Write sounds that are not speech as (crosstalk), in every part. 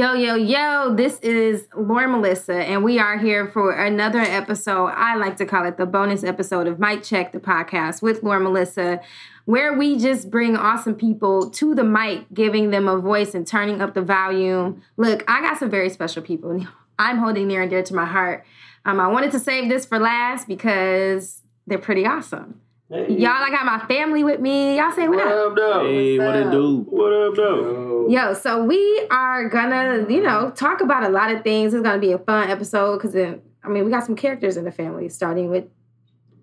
Yo, yo, yo, this is Lauren Melissa, and we are here for another episode. I like to call it the bonus episode of Mic Check, the podcast with Lauren Melissa, where we just bring awesome people to the mic, giving them a voice and turning up the volume. Look, I got some very special people (laughs) I'm holding near and dear to my heart. Um, I wanted to save this for last because they're pretty awesome. Hey. Y'all, I got my family with me. Y'all say what, what up? up hey, What's what up? it do? What up, though? Yo, so we are gonna, you know, talk about a lot of things. It's gonna be a fun episode because then, I mean, we got some characters in the family, starting with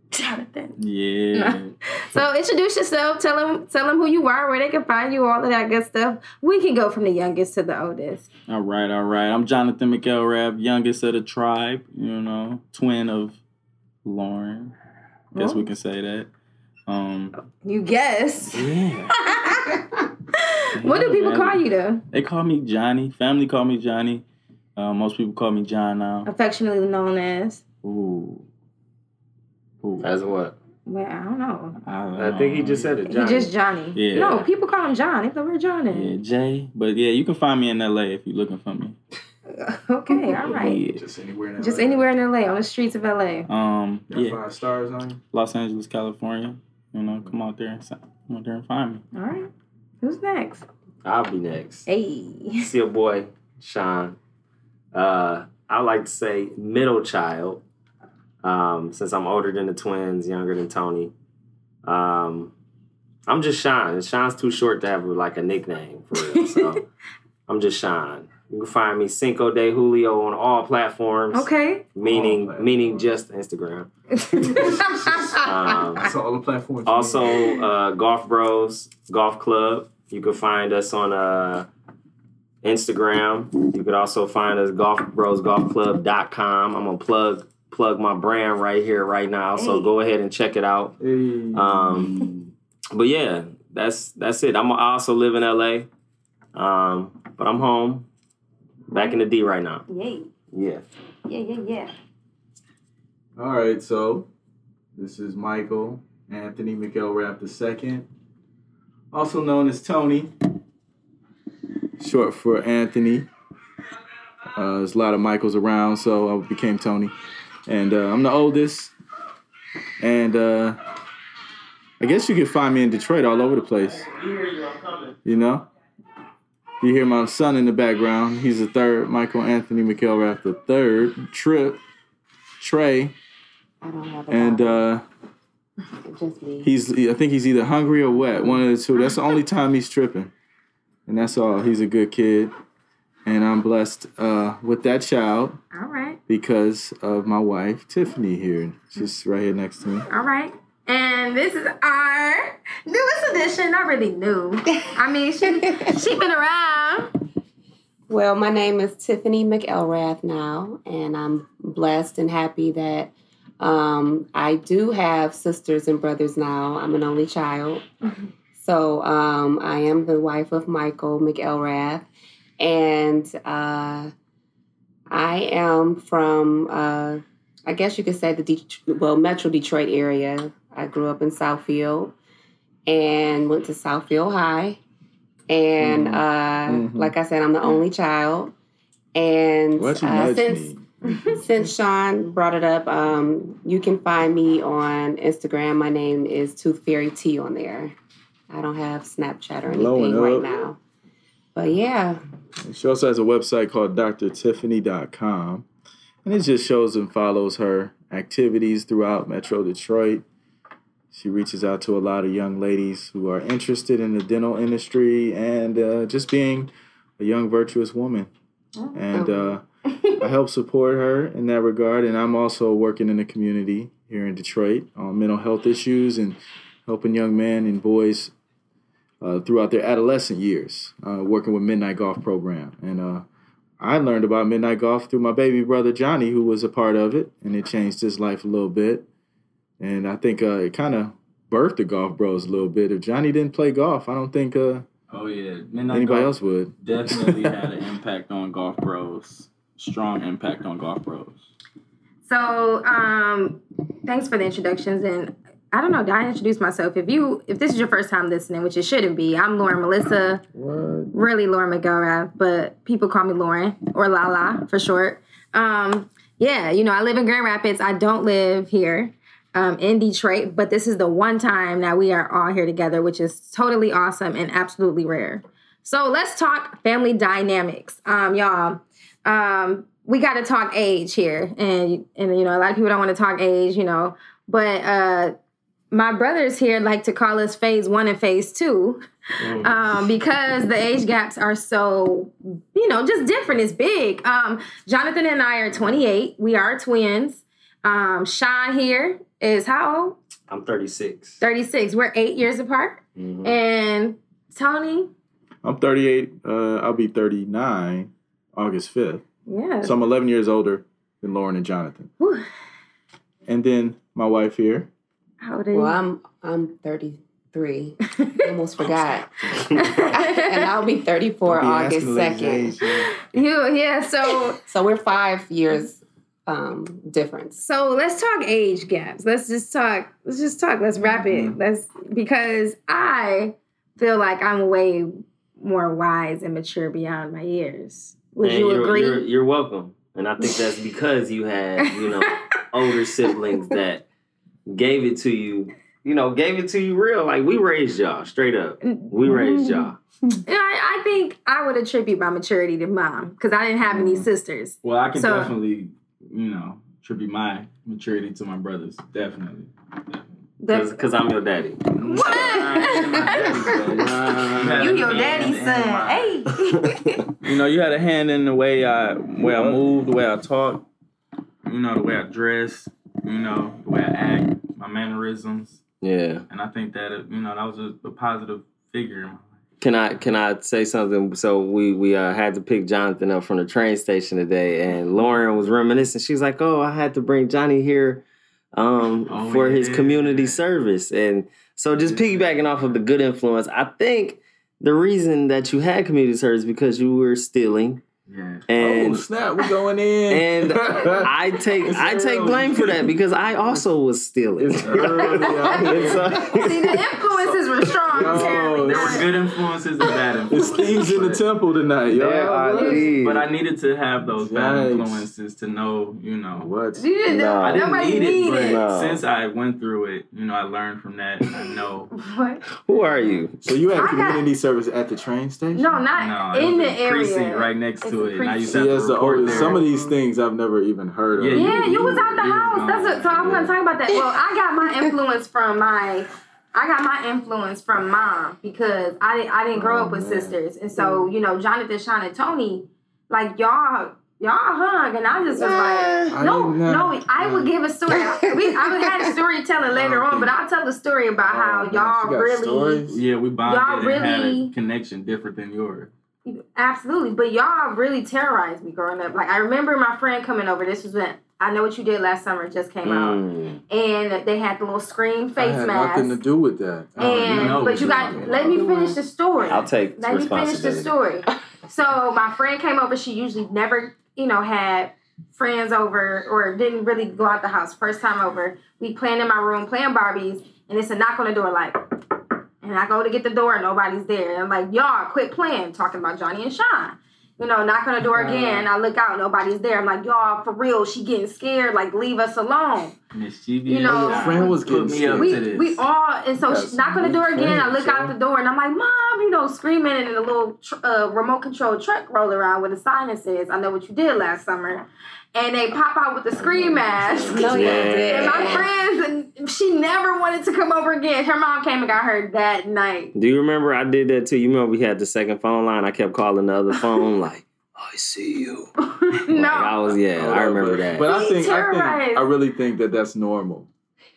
Jonathan. Yeah. (laughs) so introduce yourself. Tell them, tell them who you are, where they can find you, all of that good stuff. We can go from the youngest to the oldest. All right, all right. I'm Jonathan McElrath, youngest of the tribe. You know, twin of Lauren. Guess we oh. can say that. Um, you guess. Yeah. (laughs) what do people call you though? They call me Johnny. Family call me Johnny. Uh, most people call me John now. Affectionately known as. Ooh. Ooh. As what? Well, I don't know. I, don't I think he just said it. Johnny. He just Johnny. Yeah. No, people call him John. If they were Johnny. Yeah, Jay. But yeah, you can find me in LA if you're looking for me. (laughs) okay, all right. Yeah. Just anywhere in LA. Just anywhere in LA, on the streets of LA. Um, yeah. Five stars on you. Los Angeles, California. You know, come out there and come out there and find me. All right. Who's next? I'll be next. Hey. See your boy, Sean. Uh, I like to say middle child. Um, since I'm older than the twins, younger than Tony. Um, I'm just Sean. Sean's too short to have like a nickname for real. So (laughs) I'm just Sean. You can find me Cinco de Julio on all platforms. Okay. Meaning platforms. meaning just Instagram. Um, That's all the platforms. Also, uh, Golf Bros Golf Club. You can find us on uh, Instagram. You can also find us golfbrosgolfclub.com. I'm gonna plug plug my brand right here, right now. Hey. So go ahead and check it out. Hey. Um, but yeah, that's that's it. I'm I also live in LA, um, but I'm home. Back in the D right now. Yay. Yeah. Yeah, yeah, yeah. All right, so this is Michael Anthony McElrath II, also known as Tony, short for Anthony. Uh, there's a lot of Michaels around, so I became Tony. And uh, I'm the oldest. And uh, I guess you can find me in Detroit all over the place. You know? You hear my son in the background. He's the third, Michael Anthony McElrath the third. Trip, Trey, and uh, (laughs) he's I think he's either hungry or wet, one of the two. That's the only (laughs) time he's tripping, and that's all. He's a good kid, and I'm blessed uh, with that child. All right. Because of my wife Tiffany here, she's right here next to me. All right. And this is our newest edition. Not really new. I mean, she (laughs) she been around. Well, my name is Tiffany McElrath now, and I'm blessed and happy that um, I do have sisters and brothers now. I'm an only child. Mm-hmm. So um, I am the wife of Michael McElrath, and uh, I am from, uh, I guess you could say the De- well Metro Detroit area. I grew up in Southfield and went to Southfield High. And mm-hmm. uh, mm-hmm. like I said, I'm the only child. And uh, since (laughs) since Sean brought it up, um, you can find me on Instagram. My name is Tooth Fairy T on there. I don't have Snapchat or anything right now. But yeah. She also has a website called drtiffany.com. And it just shows and follows her activities throughout Metro Detroit. She reaches out to a lot of young ladies who are interested in the dental industry and uh, just being a young, virtuous woman. Oh. And uh, (laughs) I help support her in that regard. And I'm also working in the community here in Detroit on mental health issues and helping young men and boys uh, throughout their adolescent years, uh, working with Midnight Golf Program. And uh, I learned about Midnight Golf through my baby brother Johnny, who was a part of it, and it changed his life a little bit. And I think uh, it kind of birthed the Golf Bros a little bit. If Johnny didn't play golf, I don't think uh, oh yeah Midnight anybody golf else would. Definitely had an (laughs) impact on Golf Bros. Strong impact on Golf Bros. So um, thanks for the introductions and I don't know. Did I introduce myself? If you, if this is your first time listening, which it shouldn't be, I'm Lauren Melissa. What? Really, Lauren McElrath, but people call me Lauren or Lala for short. Um, yeah, you know, I live in Grand Rapids. I don't live here um, in Detroit, but this is the one time that we are all here together, which is totally awesome and absolutely rare. So let's talk family dynamics, um, y'all. Um, we got to talk age here, and and you know, a lot of people don't want to talk age, you know, but uh, my brothers here like to call us phase one and phase two um, because the age gaps are so, you know, just different. It's big. Um, Jonathan and I are 28. We are twins. Um, Sean here is how old? I'm 36. 36. We're eight years apart. Mhm. And Tony, I'm 38. Uh, I'll be 39 August 5th. yeah. So I'm 11 years older than Lauren and Jonathan. Whew. And then my wife here. How old are you? Well, I'm I'm 33. (laughs) Almost forgot. (laughs) and I'll be 34 August 2nd. you, yeah. So, So we're five years um, difference. so let's talk age gaps. Let's just talk. Let's just talk. Let's wrap it. Let's because I feel like I'm way more wise and mature beyond my years. Would And you you're, agree? You're, you're welcome. And I think that's because you had, you know, (laughs) older siblings that gave it to you, you know, gave it to you real. Like we raised y'all straight up. We raised y'all. And I, I think I would attribute my maturity to mom because I didn't have any Mm. sisters. Well, I can So- definitely, you know, attribute my maturity to my brothers. Definitely. That's- Because I'm your daddy. (laughs) you your daddy's son. Hey. You know, you had a hand in the way I way I move, the way I talk, you know, the way I dress, you know, the way I act, my mannerisms, Yeah. and I think that uh, you know that was a, a positive figure. in my life. Can I can I say something? So we we uh, had to pick Jonathan up from the train station today, and Lauren was reminiscing. She's like, "Oh, I had to bring Johnny here um, Oh, for his community service." And so, just piggybacking off of the good influence, I think the reason that you had community service because you were stealing, Yeah. and oh snap, we're going in. and I take It's I take blame for that because I also was stealing. It's early out (laughs) here. And See, the influences were strong. Yo. There were good influences and bad It's influences. thieves in the temple tonight, yo. There are thieves. But I needed to have those bad Yikes. influences to know, you know. What? You didn't No. I didn't Nobody need it, need but it. No. since I went through it, you know, I learned from that. And I know. (laughs) What? Who are you? So you had I got- community service at the train station? No, No, not it in the a area. precinct right next It's to a it. And I used to See, have as to the report oldest, there. some of these things I've never even heard of. Yeah, you- Yeah, you was out the house. That's what. So I'm gonna talk about that. Well, I got my (laughs) influence from my. I got my influence from mom because I didn't. I didn't grow Oh, up with man. sisters, and so you know, Jonathan, Sean, and Tony, like y'all, y'all hung, and I just was like, no, didn't no. I would give a story. We, I would have a storytelling (laughs) later on, but I'll tell the story about Oh, how y'all really. stories? Yeah, we bonded Y'all and had really- a connection different than yours. Absolutely, but y'all really terrorized me growing up. Like I remember my friend coming over. This was when I know what you did last summer. Just came out, Mm. and they had the little scream I face had mask. nothing to do with that. And even know but you you're got let me finish the story. I'll take responsibility. let me finish the story. so my friend came over. She usually never, you know, had friends over or didn't really go out the house. First time over, we playing in my room playing Barbies, and it's a knock on the door like. And I go to get the door, and nobody's there. And I'm like, y'all, quit playing, talking about Johnny and Sean. You know, knock on the door again. I look out, nobody's there. I'm like, y'all, for real, she getting scared. Like, leave us alone. Mischievous. You know- guy. Friend was getting me up we to this. we all and so That's she knock on the door again. I friends, look out the door and I'm like, Mom, you know, screaming and a little tr- uh, remote control truck roll around with a sign that says, "I know what you did last summer," and they pop out with the scream mask. (laughs) No, Yeah. And my friends and she never wanted to come over again. Her mom came and got her that night. Do you remember I did that too? You remember we had the second phone line? I kept calling the other phone like, I see you. (laughs) Like, no, I was yeah, I remember but- that. But I think, I think I really think that that's normal.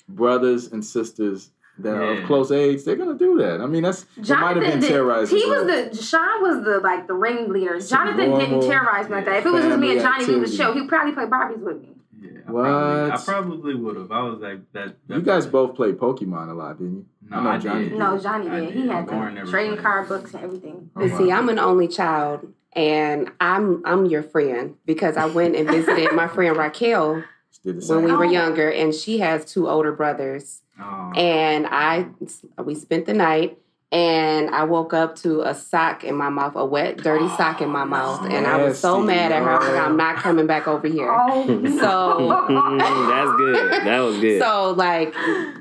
Brothers and sisters that are of close age, they're gonna do that. I mean, that's it might have been terrorized. He as was well. the Sean was the like the ringleader. Some Jonathan didn't terrorize me like that. If it was just me and Johnny, we would activity. show. He'd probably play Barbies with me. Yeah, I probably, I probably would have. I was like that. that You guys both played Pokemon a lot, didn't you? No, I know I Johnny did. did. No, Johnny I did. He had the trading card books and everything. Oh, But see. I'm an only child, and I'm I'm your friend because I went and visited my (laughs) friend Raquel when we were Oh. younger, and she has two older brothers. Oh. and I we spent the night. And I woke up to a sock in my mouth, a wet, dirty sock in my mouth, and I was so mad at her. Like, I'm not coming back over (laughs) here. Oh, So- (laughs) That's good. That was good. So like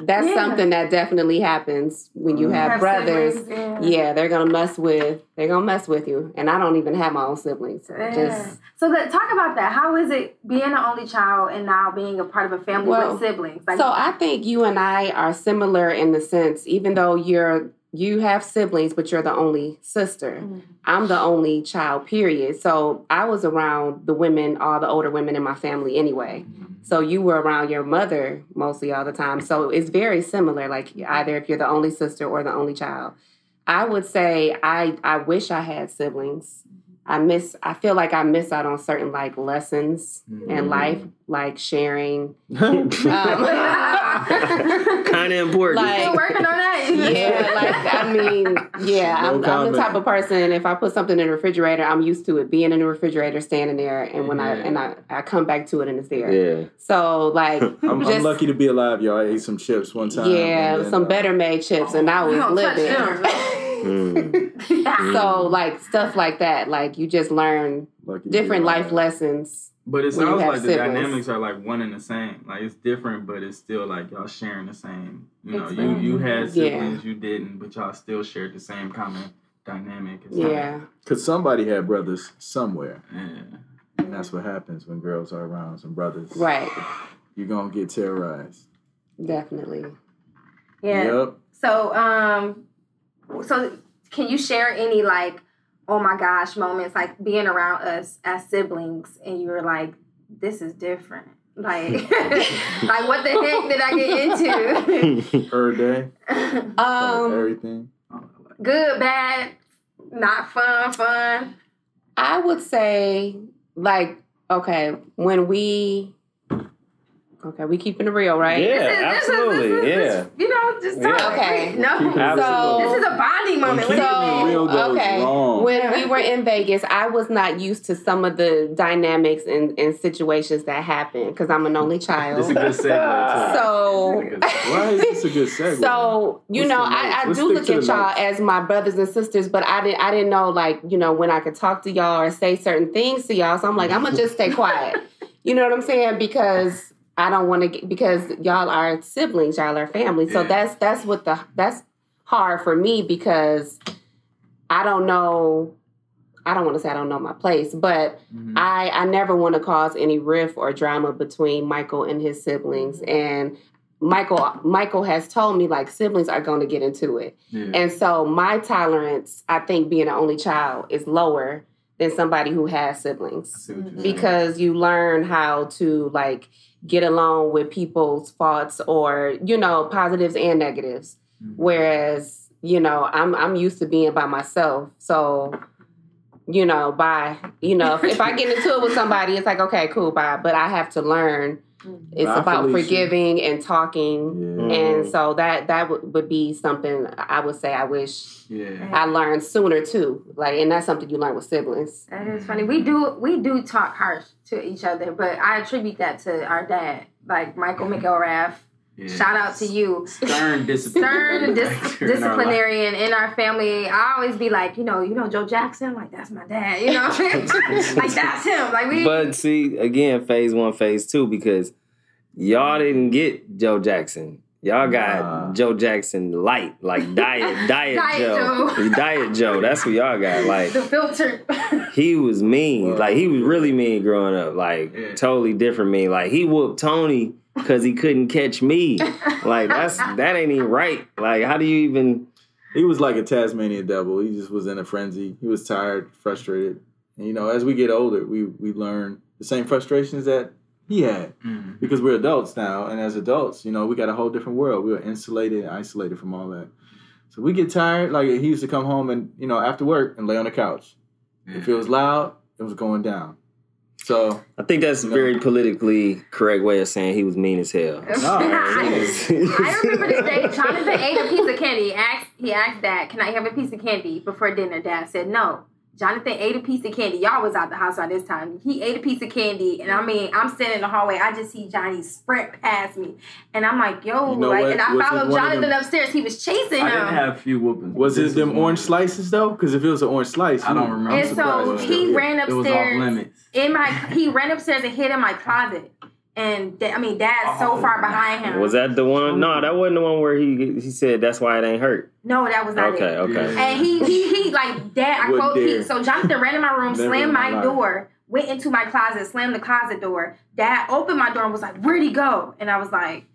that's Yeah. something that definitely happens when you mm-hmm. have, Have brothers. siblings, Yeah, they're gonna mess with they're gonna mess with you. And I don't even have my own siblings. So Yeah. just so that, talk about that. How is it being an only child and now being a part of a family Well, with siblings? Like, so I think you and I are similar in the sense, even though you're you have siblings, but you're the only sister. Mhm. I'm the only child, period. So I was around the women, all the older women in my family anyway. So you were around your mother mostly all the time. So it's very similar, like either if you're the only sister or the only child. I would say I I wish I had siblings. I miss I feel like I miss out on certain like lessons in life, like sharing. (laughs) Um, (laughs) kind of important. Like- still working on that. yeah, like I mean, yeah, No I'm, I'm the type of person. If I put something in the refrigerator, I'm used to it being in the refrigerator, standing there, and when I and I, I come back to it and it's there. yeah. So like, (laughs) I'm, I'm lucky to be alive, y'all. I ate some chips one time. yeah, then, some uh, better made chips, and I was living. Them. Mm. (laughs) so like stuff like that, like you just learn lucky to different alive. life lessons. But it sounds have like the dynamics are like one and the same. Like it's different, but it's still like y'all sharing the same. You know, you Exactly. you had Yeah. siblings, you didn't, but y'all still shared the same kind of dynamic. It's Yeah, Cause somebody had brothers somewhere, yeah. and that's what happens when girls are around some brothers. right, You're gonna get terrorized. definitely. Yeah. Yep. So, um, so can you share any like, oh my gosh, moments like being around us as siblings, and you were like, this is different. Like, (laughs) like what the heck did I get into? (laughs) Every day. (laughs) Um, everything. Good, bad, not fun, fun. I would say like okay when we. Okay, we keeping it real, right? Yeah, This is- this is- absolutely. this is- yeah. you know, just Yeah. talk. Okay. No, Absolutely. this is a bonding moment. When We- keeping it real goes okay. wrong. When (laughs) we were in Vegas, I was not used to some of the dynamics and, and situations that happen because I'm an only child. This is a good segue. too. (laughs) So, This is a good segue. Why is this a good segue? (laughs) so you Let's know, I. I do look at y'all notes. as my brothers and sisters, but I didn't I didn't know like you know when I could talk to y'all or say certain things to y'all. So I'm like, I'm gonna just stay quiet. You know what I'm saying? Because I don't want to get because y'all are siblings, y'all are family. So Yeah. that's that's what the that's hard for me because I don't know. I don't want to say I don't know my place, but Mhm. I I never want to cause any rift or drama between Michael and his siblings. And Michael Michael has told me like siblings are going to get into it. Yeah. And so my tolerance, I think being an only child is lower than somebody who has siblings. See saying. because you learn how to like get along with people's faults or you know positives and negatives. Mhm. whereas you know i'm i'm used to being by myself. So you know by you know if, if i get into it with somebody it's like okay cool bye. But i have to learn it's Bye, about Felicia. forgiving and talking Yeah. and so that that would, would be something i would say i wish yeah. i learned sooner too like and that's something you learn with siblings That is funny. We do we do talk harsh to each other, but I attribute that to our dad, like Michael McElrath. Yeah. Shout out to you. Stern (laughs) disciplinarian. Stern dis- disciplinarian in our family. I always be like, you know, you know Joe Jackson, like that's my dad. You know, (laughs) like that's him. Like we. But see, again, phase one, phase two, because y'all didn't get Joe Jackson. Y'all got Nah. Joe Jackson light, like (laughs) diet, diet, Diet Joe. Joe. diet Joe. That's what y'all got. Like the filter. he was mean. Wow. Like he was really mean growing up. Like Yeah. totally different mean. Like he whooped Tony because he couldn't catch me. Like that's (laughs) that ain't even right. Like how do you even? He was like a Tasmanian devil. He just was in a frenzy. He was tired, frustrated. And you know, as we get older, we we learn the same frustrations that he had Mhm. because we're adults now. And as adults, you know, we got a whole different world. We were insulated and isolated from all that. So we get tired. Like he used to come home and you know after work and lay on the couch. If it was loud, it was going down. So I think that's a very politically correct way of saying he was mean as hell. (laughs) (laughs) I remember this day, (laughs) Jonathan ate a piece of candy. He asked, he asked Dad, "Can I have a piece of candy before dinner?" Dad said, "No." Jonathan ate a piece of candy. Y'all was out the house by this time. He ate a piece of candy, and I mean, I'm sitting in the hallway. I just see Johnny sprint past me, and I'm like, "Yo!" You know like, and I Was followed Jonathan them- upstairs. He was chasing I him. didn't have a few whoopings. Was This it them one. orange slices though? Because if it was an orange slice, I don't remember. And so he ran upstairs. It was off upstairs limits. in my. He ran upstairs and hid in my closet, and da- I mean, Dad's so Oh, far behind him. Was that the one? No, oh. that wasn't the one where he he said that's why it ain't hurt. No, that was not Okay, it. okay. Yeah. And he he he like dad. I Wouldn't. He, so Jonathan ran in my room, Never slammed my my door, went into my closet, slammed the closet door. Dad opened my door and was like, "Where'd he go?" And I was like,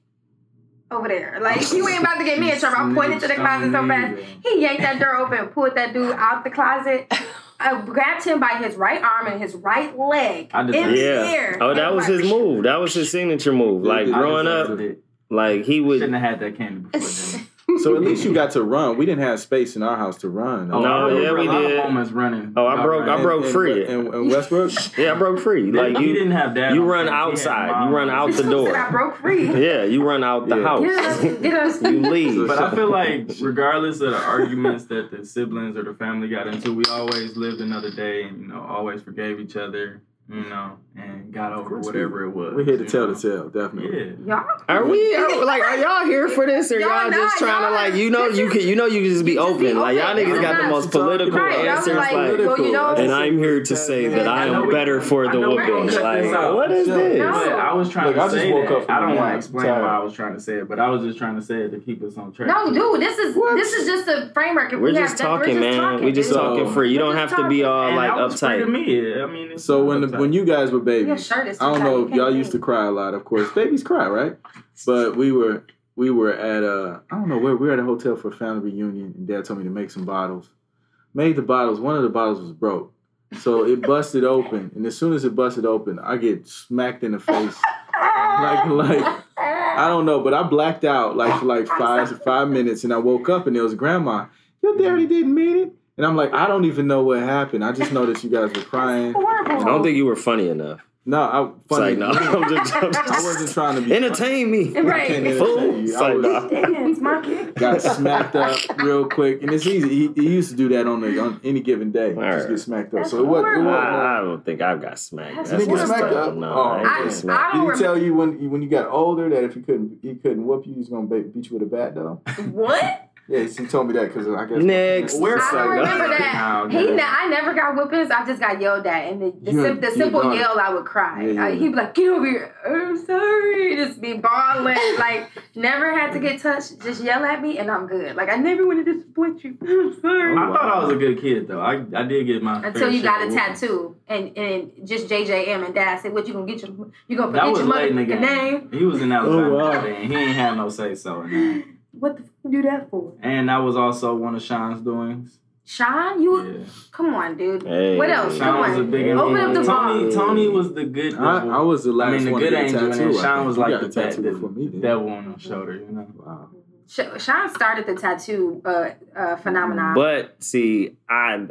"Over there." Like he ain't about to get me in trouble. I pointed to the closet so fast. (laughs) He yanked that door open, pulled that dude out the closet. (laughs) I grabbed him by his right arm and his right leg I in deserve the. Yeah. air. Oh, that was like, his move. That was his signature move. Like growing up, it. like he would. Shouldn't have had that candy before then. (laughs) So at least you got to run. We didn't have space in our house to run. Oh, no, I remember yeah, we a lot did. Of moments running. Oh, I broke- I broke And- free. And, and Westbrook. (laughs) Yeah, I broke free. Like he you, didn't have that. you run set. He had outside. mom You run out the (laughs) He said I door. broke free. Yeah, you run out the Yeah. house. Get us, get us. you leave. But I feel like, (laughs) regardless of the arguments that the siblings or the family got into, we always lived another day and, you know, always forgave each other, you know, and got over course whatever it was. We're here to tell know? the tale, definitely. Yeah. Y'all. Are we are, (laughs) like? Are y'all here for this, or Y'all y'all, just not, trying to y'all- like? You know, you can. You know, you can just be you just open. be Like y'all open. niggas got the most political Right, answers. like, Like, well, you know, and I'm here to say that I I know am better for the know whooping. Like, what is this? No. I was trying Look, to I just say woke that. up I don't want to explain why I was trying to say it, but I was just trying to say it to keep us on track. No, dude, this is this is just a framework. We're just have that, talking, we're just man. Talking, We just talking free. You don't have to be all like that was free to uptight. me. I mean, So when the, uptight. When you guys were babies, shirt is I don't know. You can't Y'all used to cry a lot, of course. Babies cry, right? But we were we were at uh I don't know where we were at a hotel for a family reunion, and Dad told me to make some bottles. Made the bottles. One of the bottles was broke, so it busted open. And as soon as it busted open, I get smacked in the face. Like like I don't know, but I blacked out like for like five five minutes, and I woke up and there was grandma. Your daddy didn't mean it, and I'm like, I don't even know what happened. I just know that you guys were crying. horrible. I don't think you were funny enough. No, I It's funny. like no, (laughs) I'm just, I'm I wasn't trying to be entertain me. Right. I can't Fool. you. It's I like, was- nah. Dance, monkey. got smacked up real quick, and it's easy. He, he used to do that on the on any given day. Alright. Just get smacked up. That's So it wasn't. It wasn't I, I don't think I've got smacked. That's That's didn't get messed smacked up. up? No, Oh, I I- get I smacked. Did he don't tell you when when you got older that if he couldn't he couldn't whoop you, he was gonna beat you with a bat though? What? Yes, he told me that because I guess Next. We're I don't remember that. He, ne- I never got whoopings. I just got yelled at, and the, the, You- sim- the simple yell, I would cry. Yeah, yeah. Uh, he'd be like, "Get over here! I'm sorry." Just be bawling. (laughs) like never had to get touched. Just yell at me, and I'm good. Like I never want to disappoint you. (laughs) I'm sorry. I thought I was a good kid though. I, I did get my Until you got a whoopings. tattoo, and and just JJM and Dad said, "What you gonna get your you gonna That forget was your late in the motherfucking game. name? He was in Alabama Oh, wow. and he ain't had no say so in that. What the f- you do that for?" And that was also one of Sean's doings. Sean, you Yeah. come on, dude. Hey. What else? Sean Come was a big Open up the Tony, vault. Tony was the good devil. I, I was the last I mean, the one good to angel, and tattoo. then I Sean was like the, a tattoo the, before me, the didn't devil on the shoulder, you know. Wow. Sh- Sean started the tattoo uh, uh, phenomenon. But see, I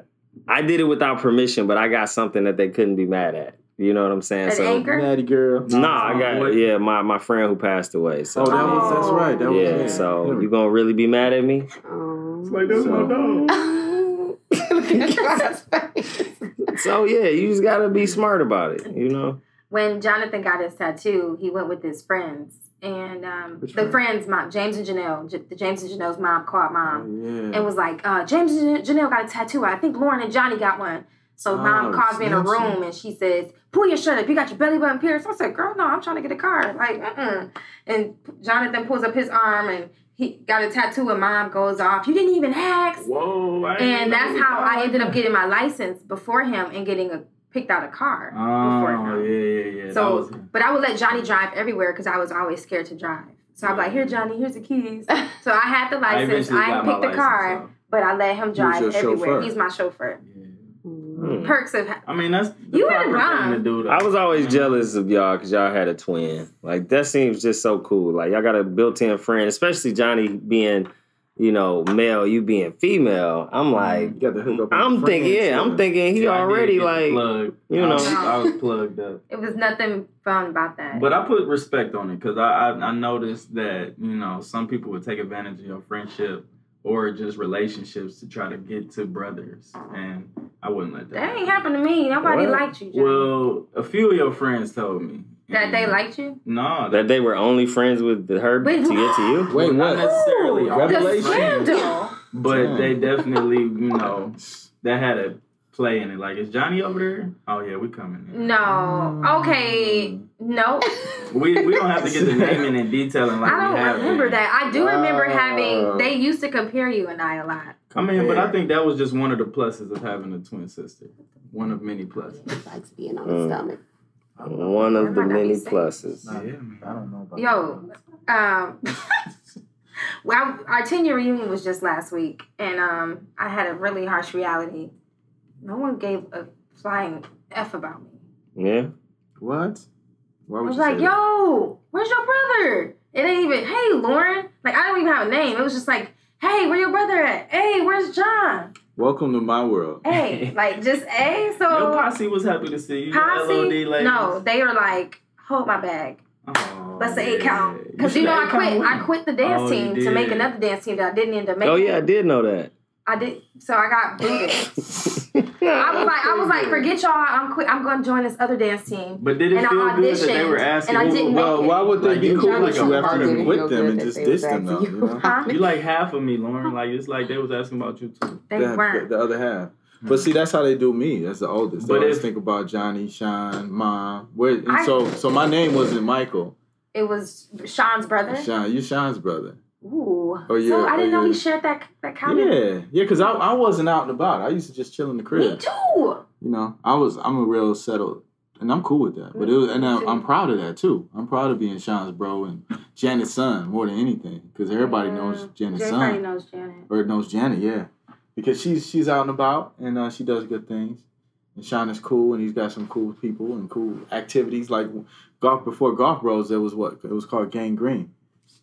I did it without permission, but I got something that they couldn't be mad at. You know what I'm saying? An so anchor? Natty girl. nah, I got What? yeah, my, my friend who passed away. So Oh, that was that's right. That was yeah, it. so you gonna really be mad at me? Oh. It's like, that's my dog. (laughs) So yeah, you just gotta be smart about it. You know. when Jonathan got his tattoo, he went with his friends. And um, the friend? friends' mom, James and Janelle, J- the James and Janelle's mom called Oh, mom yeah. and was like, uh, James and Janelle got a tattoo. I think Lauren and Johnny got one. So oh, mom Oh, calls me in a room and she says, "Pull your shirt up. You got your belly button pierced." I said, "Girl, no, I'm trying to get a car." Like, uh-uh. And Jonathan pulls up his arm and he got a tattoo. And mom goes off. You didn't even ask. Whoa. And that's how I like ended up getting my license before him and getting a picked out a car oh, before Oh, him. yeah, yeah, yeah. So, was, but I would let Johnny drive everywhere because I was always scared to drive. So I'm like, "Here, Johnny, here's the keys." (laughs) So I had the license. eventually I, got ain't my picked the car, so, but I let him was drive your everywhere. chauffeur. He's my chauffeur. yeah. Hmm. Perks of I mean, that's the You proper ain't wrong. thing to do. Though. I was always Mhm. jealous of y'all because y'all had a twin. Like that seems just so cool. Like y'all got a built-in friend, especially Johnny being, you know, male, you being female. I'm like, You got the hook up. I'm thinking, yeah, I'm thinking he Yeah, already like, plug. you I know. was, I was plugged up. it was nothing fun about that. But I put respect on it because I, I I noticed that you know some people would take advantage of your friendship or just relationships to try to get to brothers, and I wouldn't let that. That ain't happen. happened to me. Nobody What? liked you, Johnny. Well, a few of your friends told me that they liked you. No, That they were only friends with her to get to you. Wait, Well, not what? necessarily Ooh, all the Revelation. scandal. but Damn. they definitely, you know, (laughs) that had a play in it. Like, is Johnny over there? Oh yeah, we coming. in. No. Okay. No. (laughs) We we don't have to get the naming and detailing like I we have don't remember been. that. I do remember Wow. having. They used to compare you and I a lot. I mean, but I think that was just one of the pluses of having a twin sister. One of many pluses. He likes being on Mm. his stomach. One of the many say- pluses. Yeah, man. I don't know about Yo, um, (laughs) well, our ten year reunion was just last week, and um, I had a really harsh reality. No one gave a flying f about me. Yeah. What? Why I was you like, say that? "Yo, where's your brother?" It ain't even, "Hey, Lauren." Like I don't even have a name. It was just like, "Hey, where your brother at? Hey, where's John? Welcome to my world. Hey, (laughs) like just hey." So Your posse was happy to see you. Posse? LOD. No, they were like, hold my bag. Oh, Let's say eight count. Because you, should know I quit. I quit the dance Oh, team to make another dance team that I didn't end up oh, making. Oh yeah, I did know that. I did. So I got booted. (laughs) I was like, I was like, forget y'all. I'm quit. I'm going to join this other dance team. But did it And I feel good that they auditioned, were asking? and I didn't Well, make it. why would they Like, be you cool like with a you part after you quit them and just they diss them though? You you. know? Huh? You like half of me, Lauren. Like it's like they was asking about you too. They the, weren't. the other half. But hmm. see, that's how they do me. That's the oldest. They But always if- think about Johnny, Sean, Mom. Where and I- so so my name wasn't Michael. It was Sean's brother. Sean, you Sean's brother. Ooh. yeah. so I didn't or know we your- shared that that comment. Yeah, yeah, because I, I wasn't out and about. I used to just chill in the crib. Me too. You know, I was I'm a real settled, and I'm cool with that. But it was, and I, I'm proud of that too. I'm proud of being Sean's bro and (laughs) Janet's son more than anything because everybody knows Janet's son. Everybody son knows Janet. or knows Janet. Yeah, because she's she's out and about and uh, she does good things. And Sean is cool and he's got some cool people and cool activities like golf before golf bros. There was what it was called Gang Green,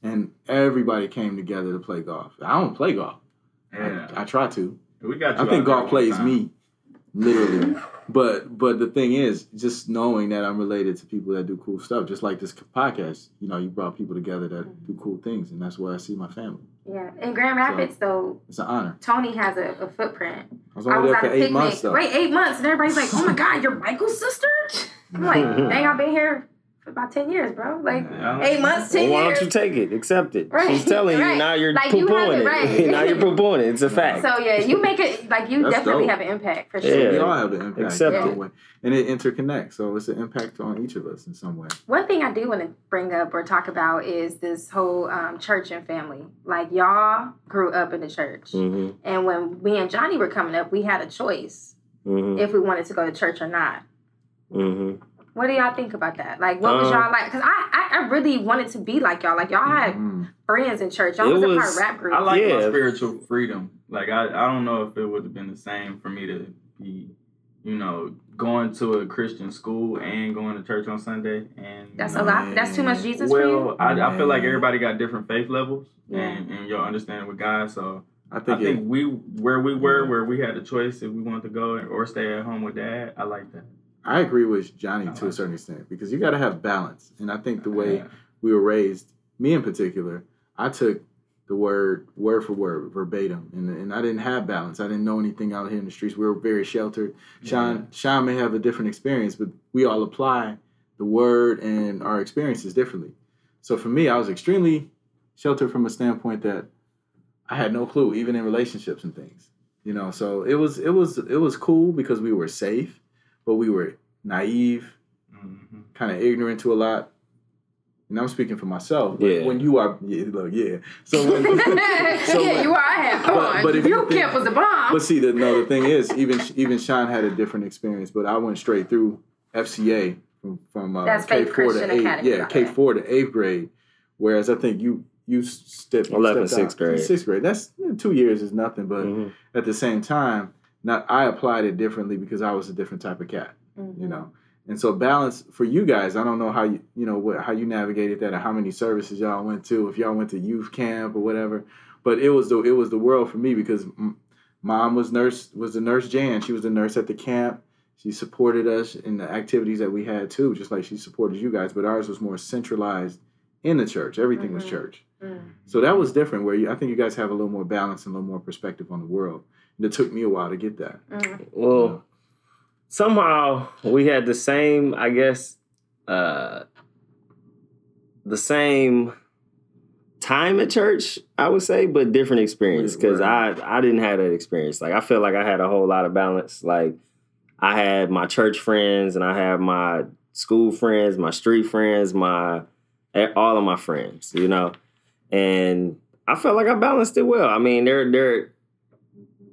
and everybody came together to play golf. I don't play golf. Yeah, I, I try to. we got. You I think golf plays time. me, literally. But but the thing is, just knowing that I'm related to people that do cool stuff, just like this podcast. You know, you brought people together that do cool things, and that's where I see my family. Yeah. In Grand Rapids, though, It's an honor. Tony has a, a footprint. I was I was there at for a eight picnic. months though. Right, eight months. And everybody's like, oh my God, you're Michael's sister? (laughs) I'm like, dang, I've been here for about 10 years, bro. Like, Yeah. eight months, Well, 10 why years. Why don't you take it? Accept it. Right, She's telling you now. You're like, poo pooing it, it. right. (laughs) now you're (laughs) poo pooing it. It's a fact. So, yeah, you make it, like, you That's definitely dope. have an impact for Yeah. sure. We all have an impact Accept in it. way, and it interconnects. So it's an impact on each of us in some way. One thing I do want to bring up or talk about is this whole um, church and family. Like, y'all grew up in the church. hmm And when me and Johnny were coming up, we had a choice hmm if we wanted to go to church or not. hmm What do y'all think about that? Like, what was Um, y'all like? Because I, I, I really wanted to be like y'all. Like, y'all had Mhm. friends in church. Y'all It was, a part of rap group. I like my spiritual freedom. Like I, I don't know if it would have been the same for me to be, you know, going to a Christian school and going to church on Sunday. And That's know, a lot. That's too much Jesus for you. Well, I, I feel like everybody got different faith levels Yeah. and, and your understanding with God. So I I think, think it, we where we were, where we had the choice if we wanted to go or stay at home with dad. I like that. I agree with Johnny to a certain extent because you got to have balance, and I think the way Yeah. we were raised, me in particular, I took the word word for word verbatim, and and I didn't have balance. I didn't know anything out here in the streets. We were very sheltered. Sean Sean may have a different experience, but we all apply the word and our experiences differently. So for me, I was extremely sheltered from a standpoint that I had no clue, even in relationships and things. You know, so it was it was it was cool because we were safe, but we were naive, Mhm. kind of ignorant to a lot. And I'm speaking for myself. But Yeah. when you are, yeah, look, yeah. So (laughs) when, (laughs) so yeah, when- you are. I had fun. But- but if you you think- camp was a bomb. But see, the no, the thing is, even even Sean had a different experience. But I went straight through FCA from from uh, K four to eight. Academy, Yeah, K four to eighth grade. Whereas I think you you stepped you 11th, stepped sixth out. grade. Sixth grade. That's you know, two years is nothing. But Mhm. at the same time, not I applied it differently because I was a different type of cat. Mhm. You know. And so balance for you guys, I don't know how you you know what how you navigated that or how many services y'all went to, if y'all went to youth camp or whatever. But it was the it was the world for me because m- mom was nurse was the nurse Jan. She was the nurse at the camp. She supported us in the activities that we had too, just like she supported you guys. But ours was more centralized in the church. Everything was Mhm. church. Mm. So that was different. Where you, I think you guys have a little more balance and a little more perspective on the world. And it took me a while to get that. Mm. Well, somehow we had the same, I guess, uh, the same time at church, I would say, but different experience because I I didn't have that experience. Like I feel like I had a whole lot of balance. Like I had my church friends and I had my school friends, my street friends, my all of my friends, you know, and I felt like I balanced it well. I mean, there there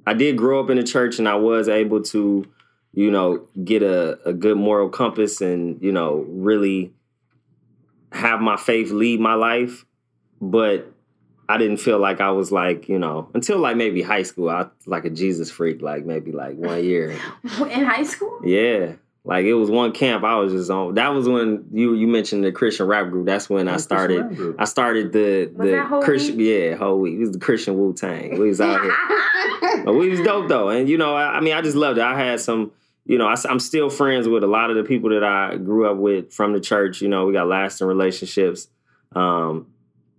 I did grow up in the church and I was able to, you know, get a, a good moral compass and, you know, really have my faith lead my life. But I didn't feel like I was like, you know, until like maybe high school, I was like a Jesus freak, like maybe like one year. (laughs) In high school? Yeah. Like it was one camp I was just on. That was when you you mentioned the Christian rap group. That's when I started I started the Was the Whole Christian yeah, whole week. It was the Christian Wu Tang. We was out here. (laughs) But we was dope though, and you know, I, I mean, I just loved it. I had some, you know, I, am still friends with a lot of the people that I grew up with from the church. You know, we got lasting relationships, um,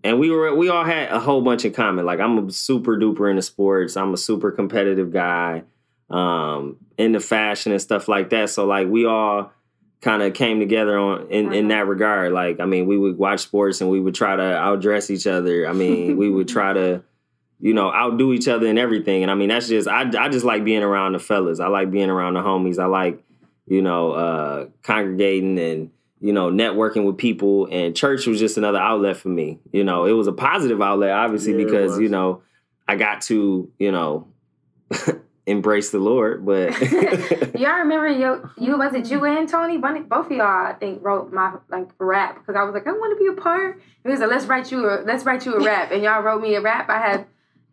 and we were we all had a whole bunch in common. Like I'm a super duper into sports. I'm a super competitive guy, um, into fashion and stuff like that. So like we all kind of came together on in, in that regard. Like I mean, we would watch sports and we would try to outdress each other. I mean, we would (laughs) try to you know, outdo each other and everything. And I mean, that's just I I just like being around the fellas. I like being around the homies. I like, you know, uh congregating and you know, networking with people and church was just another outlet for me. You know, it was a positive outlet obviously Yeah, because, you know, I got to, you know, (laughs) embrace the Lord, but (laughs) Y'all remember yo, you was it you and Tony? One- Both of y'all, I think, wrote my like rap because I was like, I want to be a part. He was like, let's write you a let's write you a rap, and y'all wrote me a rap. I had,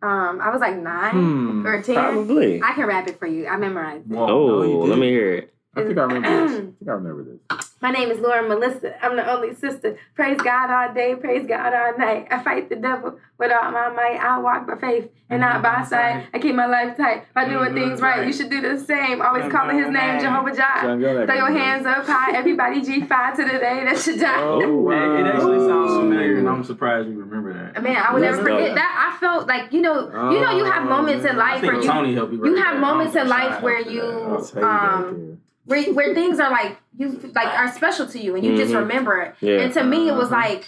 um, I was like nine Hmm. or ten. probably. I can rap it for you. I memorized. it. Whoa, Oh, no, you let me hear it. I think I remember this. I think I remember this. (clears throat) My name is Laura Melissa. I'm the only sister. Praise God all day, praise God all night. I fight the devil with all my might. I walk by faith and not by sight. I keep my life tight. If I doing things right, you should do the same. Always calling his name, Jehovah Jireh. John Throw your hands up high, everybody G5 to the day that you die. Oh, It, wow. it actually sounds familiar, and I'm surprised you remember that. Man, I would That's never forget dope. that. I felt like you know, you know, you have Oh, moments in life where you Tony helped you. you have moments in life where you that. I'll tell you that um where, where things are like you like are special to you and you just Mhm. remember it. Yeah. And to me, it was Uh-huh. like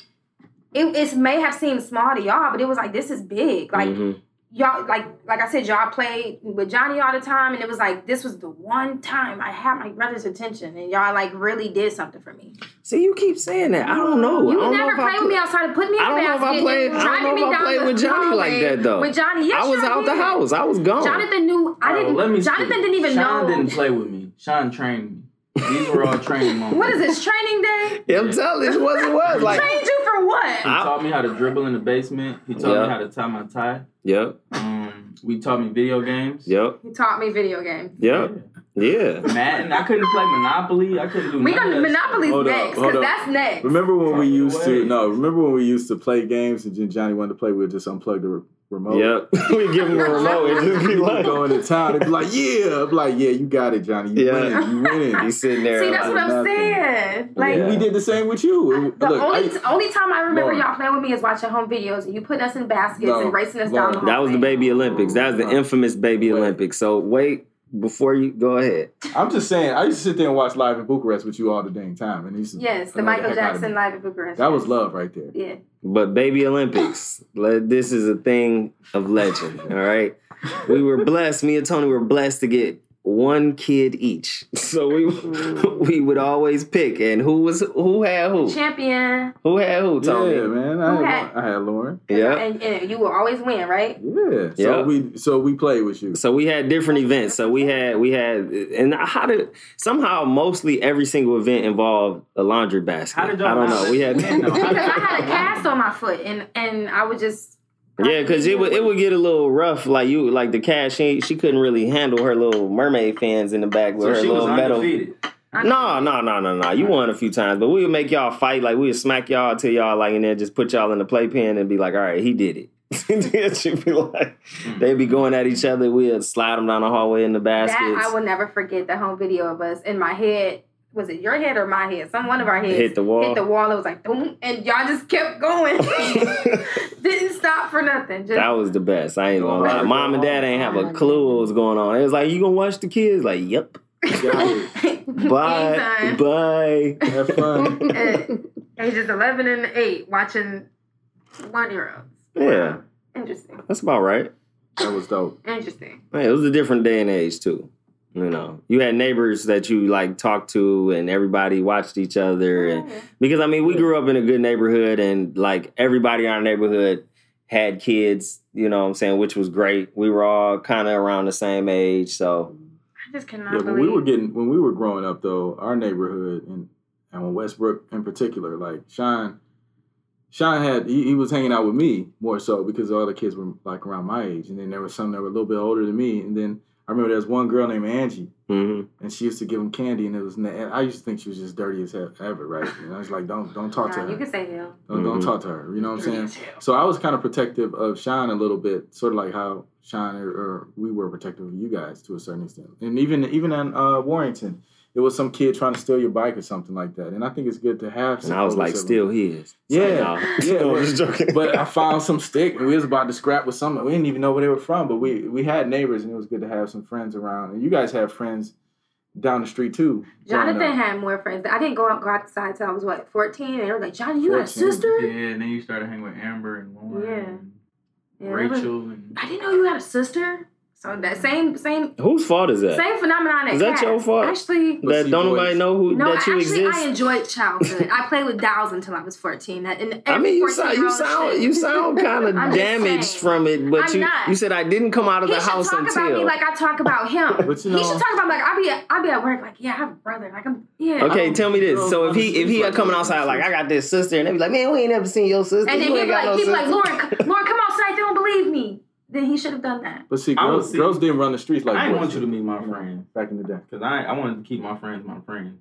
it, it may have seemed small to y'all, but it was like this is big. Like Mhm. y'all, like like I said, y'all played with Johnny all the time, and it was like this was the one time I had my brother's attention, and y'all like really did something for me. See, you keep saying that. I don't know. You don't would know never if I play with me outside and put me in I the don't know if I basket played- I don't know if I played with Johnny like that, though. With Johnny, yes, I was y'all out the house. I was gone. Jonathan knew. I Oh, didn't. let me Jonathan speak. didn't even Sean know. didn't play with me. Sean trained me. These were all training (laughs) moments. What is this training day? Yeah, I'm telling you, it was it was like. Trained you for what? He taught me how to dribble in the basement. He taught Yeah. me how to tie my tie. Yep, Um, we taught me video games. yep, He taught me video games. yep, yeah. Madden. I couldn't play Monopoly. I couldn't do. We none gonna of that Monopoly's Hold up, next hold because that's next. Remember when we Fuck used to no? Remember when we used to play games and Johnny wanted to play? We'd just unplug the re- remote. Yep, (laughs) we give him a (laughs) remote and just be He'd like, go into town and be like, "Yeah," I'm like, "Yeah, you got it, Johnny. You Yeah. winning. You winning." he's sitting there. See, that's like, what I'm nothing. saying. Like Yeah. We did the same with you. the Look, only I- only time I remember Lauren. y'all playing with me is watching home videos and you putting us in baskets No, and racing us down the Lauren. hallway. that was the baby Olympics. That was the infamous baby Wait. Olympics. So wait before you go ahead. I'm just saying. I used to sit there and watch live in Bucharest with you all the dang time, and he's Yes, the Michael heck out of Jackson live in Bucharest. That was love right there. Yeah. But baby Olympics, this is a thing of legend. All right, we were blessed. Me and Tony were blessed to get one kid each. (laughs) So we (laughs) we would always pick, and who was who had who? Champion. Who had who? Tony. Yeah, man. I Who had, had- I had Lauren. Yeah. And, and you will always win, right? Yeah. So Yeah. we so we played with you. So we had different events. So we had we had and how did somehow mostly every single event involved a laundry basket. How did y'all I don't know. We had win. Because (laughs) I had a cast on my foot and and I would just yeah, because it would it would get a little rough. Like you, like the cat, she she couldn't really handle her little mermaid fans in the back with So her she was little metal. undefeated. No, no, no, no, no. You won a few times, but we would make y'all fight. Like we would smack y'all till y'all like, and then just put y'all in the playpen and be like, "All right, he did it." (laughs) she'd be like, hmm. they'd be going at each other. We'd slide them down the hallway in the basket. I will never forget the home video of us in my head. Was it your head or my head? Some one of our heads Hit the wall. Hit the wall. It was like boom, and y'all just kept going. (laughs) Didn't stop for nothing. Just That was the best. I ain't gonna lie. Mom and dad ain't have a clue what was going on. It was like, you gonna watch the kids? Like, yep. (laughs) Bye. Anytime. Bye. Have fun. And ages eleven and eight watching one year olds. Yeah, Interesting. that's about right. That was dope. Interesting. Hey, it was a different day and age too. You know, you had neighbors that you like talked to, and everybody watched each other. And oh. because I mean, we grew up in a good neighborhood, and like everybody in our neighborhood had kids. You know, what I'm saying, which was great. We were all kind of around the same age, so I just cannot Yeah, when believe we were getting when we were growing up though, our neighborhood and and when Westbrook in particular, like Sean, Sean had he, he was hanging out with me more so because all the kids were like around my age, and then there was some that were a little bit older than me, and then I remember there was one girl named Angie, mhm. and she used to give him candy, and it was and I used to think she was just dirty as hell ever, right? And I was like, don't don't talk to Nah, her, you can say hell. don't, don't Mhm. talk to her, you know what I'm saying? So I was kind of protective of Sean a little bit, sort of like how Sean or, or we were protective of you guys to a certain extent. And even even in uh, Warrington, it was some kid trying to steal your bike or something like that. And I think it's good to have. and I was like, still. still his. Yeah, (laughs) (laughs) yeah, I but- joking. But I found some stick, and we was about to scrap with some. We didn't even know where they were from, but we we had neighbors, and it was good to have some friends around. And you guys have friends down the street too. growing Jonathan had more friends. I didn't go out go outside till I was what fourteen, and they were like, "Johnny, you got a sister?" Yeah, and then you started hanging with Amber and Lauren Yeah. and Yeah, they was- Rachel and I didn't know you had a sister. So that same same Whose fault is that? same phenomenon. Is that Kat. your fault? Actually, that see, don't boys- nobody know who no. that you Actually, exist. I enjoyed childhood. (laughs) I played with dolls until I was fourteen. And I mean, you sound you 14-year-old sound shit. you sound (laughs) kind of damaged saying. from it, but I'm you not. you said I didn't come out of He the should house talk until. about me like I talk about him. But you he should talk about like I be at, I be at work like yeah I have a brother like I'm yeah okay, tell me this. So if he if he like coming outside like I got this sister, and they be like, man, we ain't never seen your sister. and then you he ain't be like no he be like sister. Lauren c- Lauren come outside they don't believe me. Then he should have done that. But see, girls, see- girls didn't run the streets like I didn't want you to meet my friends back in the day. because I I wanted to keep my friends my friends.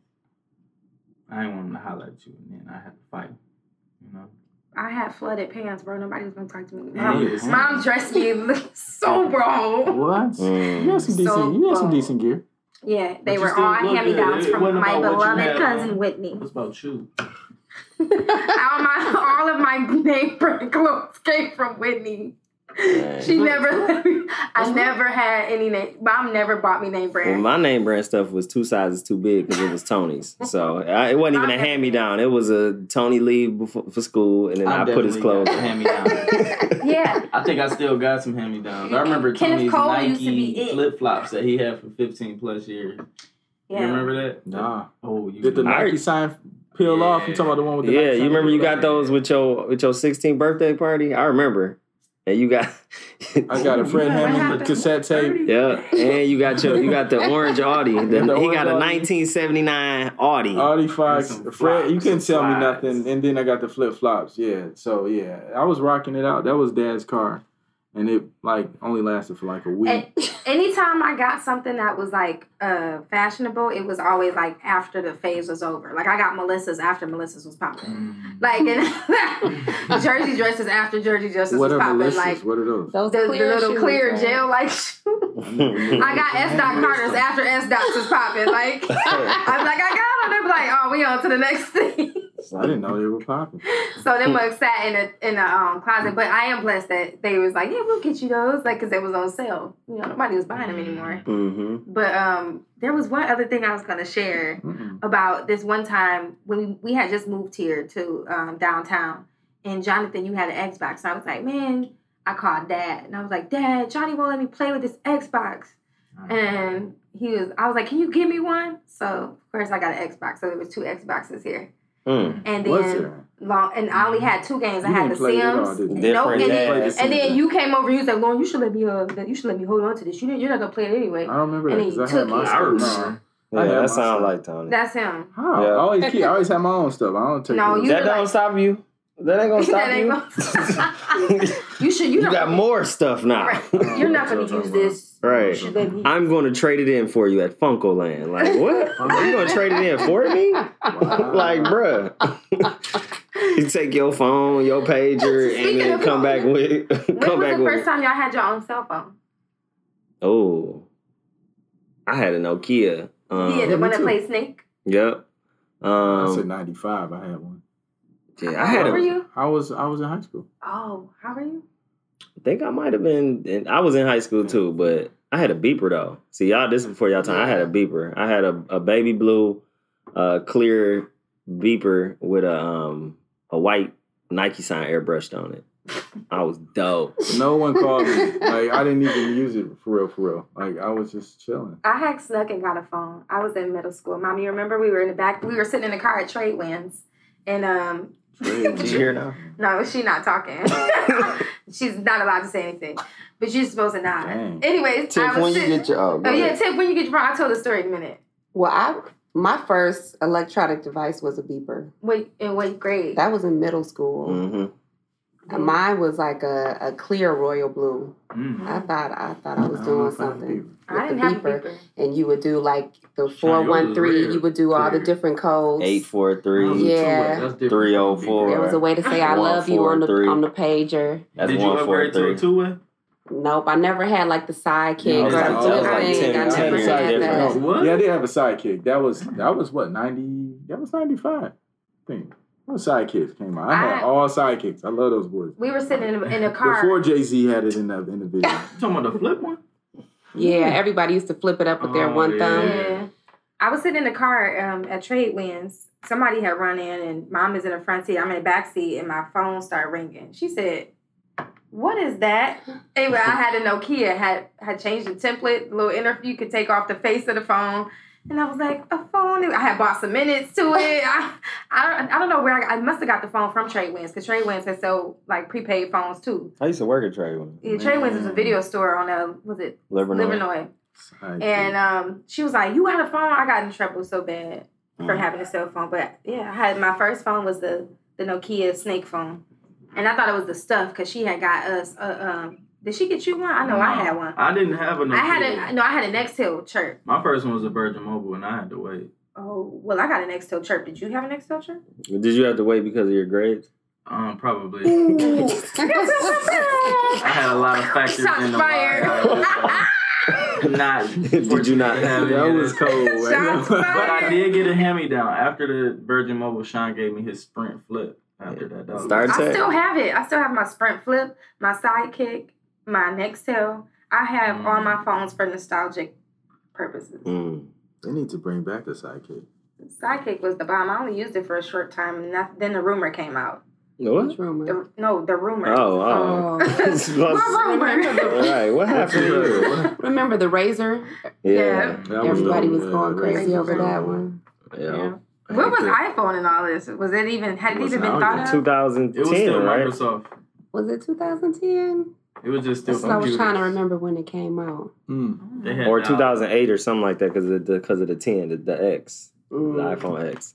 I didn't want them to holler at you, and then I had to fight. You know. I had flooded pants, bro. Nobody was gonna talk to me. Mom, yeah. mom dressed me so bro. What? Mm. You had some So decent. you had some decent gear. Yeah, they you were all hand me downs from my about what you beloved cousin on. Whitney. What's about you? (laughs) all my all of my name clothes came from Whitney. Right. She never let me. I never had any name. Mom never bought me name Well, brand. my name brand stuff was two sizes too big because it was Tony's. So I, it wasn't even a hand me down. It was a Tony leave before, for school, and then I, put his clothes. hand me down. (laughs) yeah, I think I still got some hand me downs. I remember Kenneth Tony's Cole used to Nike flip flops that he had for 15 plus years. yeah. You remember that? Nah. Oh, you Did the I- Nike sign peel off? You talking about the one with the yeah, Nike you remember you got those with your with your 16th birthday party? I remember. And you got I got a (laughs) Fred What Hammond cassette tape. Yeah, and you got your you got the (laughs) orange Audi. The- The he orange got a 1979 Audi. Audi Fox, Some Fred, you flops, couldn't some tell me nothing. And then I got the flip flops. Yeah. So yeah, I was rocking it out. That was Dad's car, and it like only lasted for like a week. And (laughs) anytime I got something that was like uh fashionable, it was always like after the phase was over. Like I got Melissa's after Melissa's was popping. Mm. Like and (laughs) jersey dresses after jersey dresses what was popping. Melissa's? Like what are those? Those the, the little shoes, clear right? gel like shoes. (laughs) I got S dot Carter's after S dots was popping. Like I'm like I got them. They're like, oh, we on to the next thing. I didn't know they were popping. (laughs) so them mugs sat in a in a um, closet. But I am blessed that they was like, yeah, we'll get you those, like, cause they was on sale. You know, nobody was buying them anymore. hmm But um, there was one other thing I was gonna share Mm-mm. about this one time when we, we had just moved here to um, downtown, and Jonathan, you had an Xbox. And I was like, man, I called Dad, and I was like, Dad, Johnny won't let me play with this Xbox, and he was, I was like, can you give me one? So of course I got an Xbox. So there was two Xboxes here, Mm. and then long, and I only had two games. I had didn't the play all, Sims. did you? Nope, and then, dads. and then you came over. You was like, Lauren, you should let me. Uh, you should let me hold on to this. You you're not gonna play it anyway. I don't remember that And he 'cause I had took my it. stuff. I remember. Yeah, I had that my sounds like Tony. That's him. How? Yeah. I always keep. I (laughs) always have my own stuff. I don't take. No, those. you- that don't like- stop you. That ain't gonna (laughs) stop you. (laughs) gonna- You should. You, you got more stuff now. Right. You're not gonna use this. Right. You should let me. I'm going to trade it in for you at FuncoLand. Like, what? (laughs) you going to trade it in for me? like, bruh. you take your phone, your pager, (laughs) and then come phone, back with (laughs) When come was back the with. first time y'all had your own cell phone? Oh, I had a Nokia. Um, yeah, the one that too. plays Snake. Yep. I said Um, ninety five. I had one. Yeah, I had How were a. you? I was I was in high school. Oh, how are you? I think I might have been. In, I was in high school too, but I had a beeper though. See, y'all, this is before y'all time. I had a beeper. I had a, a baby blue, uh, clear beeper with a um a white Nike sign airbrushed on it. (laughs) I was dope. No one called me. Like I didn't even use it for real, for real. Like I was just chilling. I had snuck and got a phone. I was in middle school. Mom, you remember we were in the back? We were sitting in the car at Trade Winds, and um, Did you hear now? (laughs) no, she not talking. (laughs) She's not allowed to say anything, but she's supposed to nod. Dang. Anyways, Tip, I was when you get your oh, Oh yeah, ahead. Tip. When you get your phone, I'll tell the story in a minute. Well, I my first electronic device was a beeper. Wait, in what grade? That was in middle school. hmm And Mine was like a, a clear royal blue. Mm. I thought I thought I was I don't doing I something. beeper. I didn't with the have beeper. beeper. And you would do like the Shine, four yours one was three. rare. You would do all the different codes. Eight four three. Yeah. That's different Three oh from four. beeper. There was a way to say I One, love you on the three. on the pager. That's Did you one four to a two way? Nope, I never had like the sidekick No, or the was like thing. 10 I never years had difference. that. What? Yeah, I did have a sidekick. That was that was what ninety. That was ninety five. I think. What sidekicks came out? I had I- all sidekicks. I love those boys. We were sitting in a, in a car. Before Jay Z had it in the in the video. (laughs) You talking about the flip one? Yeah, everybody used to flip it up with their one yeah. thumb. Yeah. I was sitting in the car um, at Trade Winds. Somebody had run in, and mom is in the front seat. I'm in the back seat, and my phone started ringing. She said, "What is that?" Anyway, I had a Nokia had had changed the template. The little interview you could take off the face of the phone, and I was like, "A phone?" I had bought some minutes to it. (laughs) I I, don't- I don't know where I, I must have got the phone from Trade Winds because Trade Winds had sold like prepaid phones too. I used to work at Trade One. Yeah, Trade Winds is a video store on uh was it Livernois. Livernois. And um, she was like, "You got a phone?" I got in trouble so bad for Mm. having a cell phone. But yeah, I had my first phone was the the Nokia Snake phone, and I thought it was the stuff because she had got us. Uh, um, did she get you one? I know I had one. I didn't have a I had a no, I had a Nextel Chirp. My first one was a Virgin Mobile, and I had to wait. Oh well, I got a Nextel Chirp. Did you have a Nextel Chirp? Did you have to wait because of your grades? Um, probably. I (laughs) I had a lot of factors Shots in the fired. (laughs) Not. (laughs) Did you not? have that any was this. cold. man. But I did get a hand me down after the Virgin Mobile. Sean gave me his Sprint Flip after that. dog. Start- I still have it. I still have my Sprint Flip, my Sidekick, my Nextel. I have all my phones for nostalgic purposes. Mm. They need to bring back the sidekick. Sidekick was the bomb. I only used it for a short time, and that, then the rumor came out. What? Which rumor? The, no, the rumor. Oh, oh. (laughs) Oh. What (laughs) rumor? All right, what happened here? Remember the razor? Yeah. That was Everybody dope, was yeah, going the crazy Razor over was that dope. one. Yeah. What was iPhone and all this? Was it even had it Was even been thought yet? of? 2010, It was still right? Microsoft. Was it 2010? It was just still That's what I was trying to remember when it came out. Mm. They had Or 2008 or something like that because of the because of the 10, the, the X, the Mm. iPhone X.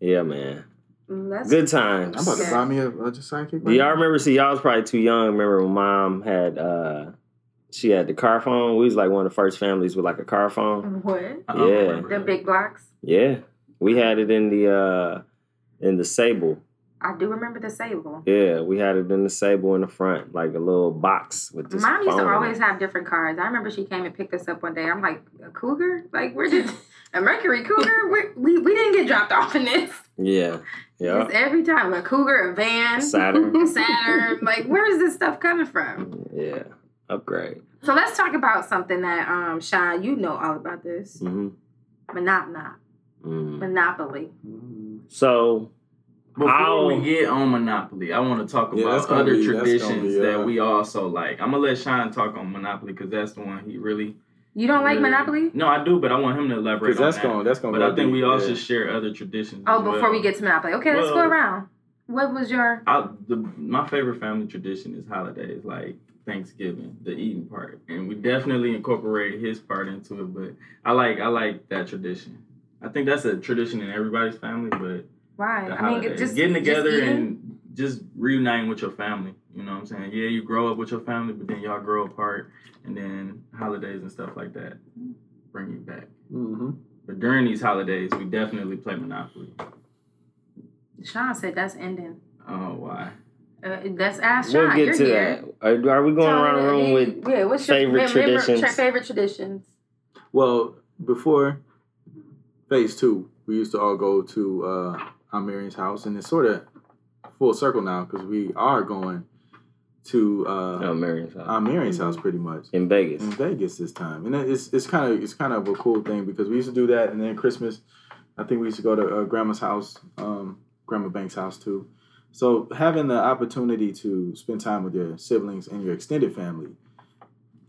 Yeah, man. Mm, that's- Good times. I'm about to Yeah. buy me a, a just sidekick. Do y'all remember? See, y'all was probably too young. Remember when mom had uh she had the car phone? We was like one of the first families with like a car phone. What? Yeah. The big blocks. Yeah, we had it in the uh in the Sable. I do remember the Sable. Yeah, we had it in the Sable in the front, like a little box with this. Mom used to phone in it. always have different cars. I remember she came and picked us up one day. I'm like, a Cougar? Like, where did (laughs) a Mercury Cougar? (laughs) Where, we we didn't get dropped off in this. Yeah, yeah. It's every time a Cougar, a van, Saturn. (laughs) Saturn. Like, where is this stuff coming from? Yeah, upgrade. So let's talk about something that um Sean, you know all about this. hmm Monopoly. Mm. Monopoly. So Before How- we get on Monopoly, I want to talk Yeah, about other be- traditions be, uh, that we also like. I'm gonna let Sean talk on Monopoly because that's the one he really. You don't like Monopoly? No, I do, but I want him to elaborate Because that's that. going. That's going. But I think we all yeah. should share other traditions. Oh, before well. we get to Monopoly. Okay, let's go around. What was your I, the, my favorite family tradition is holidays, like Thanksgiving, the eating part, and we definitely incorporate his part into it. But I like I like that tradition. I think that's a tradition in everybody's family, but why? the I mean, just getting together eating? and just reuniting with your family. You know what I'm saying? Yeah, you grow up with your family, but then y'all grow apart, and then holidays and stuff like that bring you back. Mhm. But during these holidays, we definitely play Monopoly. Sean said that's ending. Oh, why? Uh, that's ask Sean. we'll get You're to here. that. Are, are we going Tell around the room with? yeah, what's your favorite remember- traditions? tra- favorite traditions. Well, before phase two, we used to all go to uh, Aunt Marion's house, and it's sort of full circle now because we are going to uh, Oh, Marion's house. Aunt Marion's house pretty much in Vegas. in Vegas this time, and it's it's kind of it's kind of a cool thing because we used to do that, and then Christmas, I think we used to go to uh, Grandma's house, um, Grandma Banks' house too. So having the opportunity to spend time with your siblings and your extended family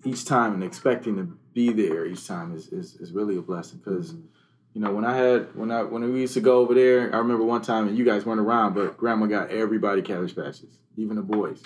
each time and expecting to be there each time is is, is really a blessing because. You know, when I had when I when we used to go over there, I remember one time and you guys weren't around, but Grandma got everybody cabbage patches, even the boys,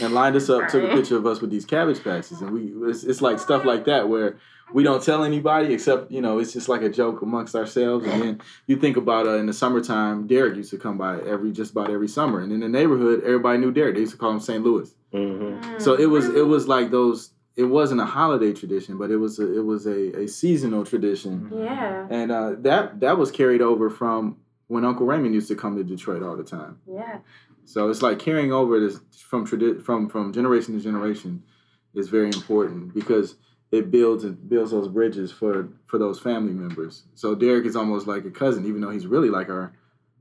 and lined us up, took a picture of us with these cabbage patches, and we it's, it's like stuff like that where we don't tell anybody except you know it's just like a joke amongst ourselves. And then you think about uh, in the summertime, Derek used to come by every just about every summer, and in the neighborhood, everybody knew Derek. They used to call him St. Louis. hmm So it was it was like those. It wasn't a holiday tradition, but it was a, it was a, a seasonal tradition Yeah, and uh, that that was carried over from when Uncle Raymond used to come to Detroit all the time. yeah. So it's like carrying over this from tradi- from from generation to generation is very important because it builds it builds those bridges for for those family members. So Derek is almost like a cousin, even though he's really like our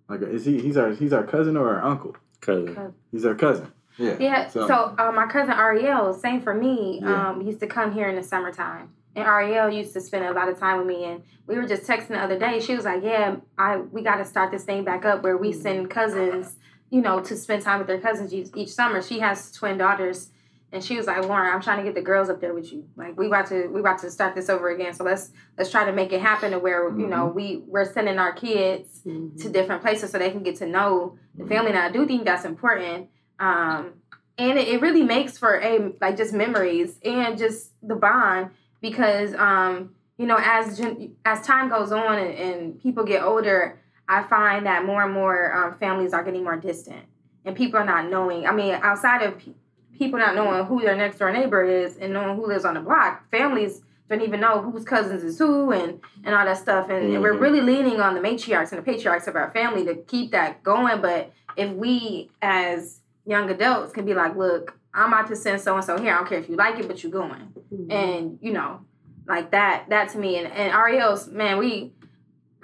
like a, is he he's our he's our cousin or our uncle? Cousin. He's our cousin. Yeah. Yeah. So, uh, my cousin Ariel, same for me. Yeah. Um, used to come here in the summertime, and Ariel used to spend a lot of time with me. And we were just texting the other day. She was like, "Yeah, I we got to start this thing back up where we send cousins, you know, to spend time with their cousins each, each summer." She has twin daughters. And she was like, Lauren, I'm trying to get the girls up there with you. Like we about to we about to start this over again. So let's let's try to make it happen to where you know we we're sending our kids Mhm. to different places so they can get to know the family. And I do think that's important. Um, and it, it really makes for a like just memories and just the bond because um, you know as as time goes on and, and people get older, I find that more and more um, families are getting more distant and people are not knowing. I mean, outside of pe- people not knowing who their next door neighbor is and knowing who lives on the block, families don't even know whose cousins is who and and all that stuff. And, and we're Mhm. really leaning on the matriarchs and the patriarchs of our family to keep that going. But if we as young adults can be like, look, I'm about to send so and so here. I don't care if you like it, but you're going. Mhm. And you know, like that. That to me and and Ariel's man, we.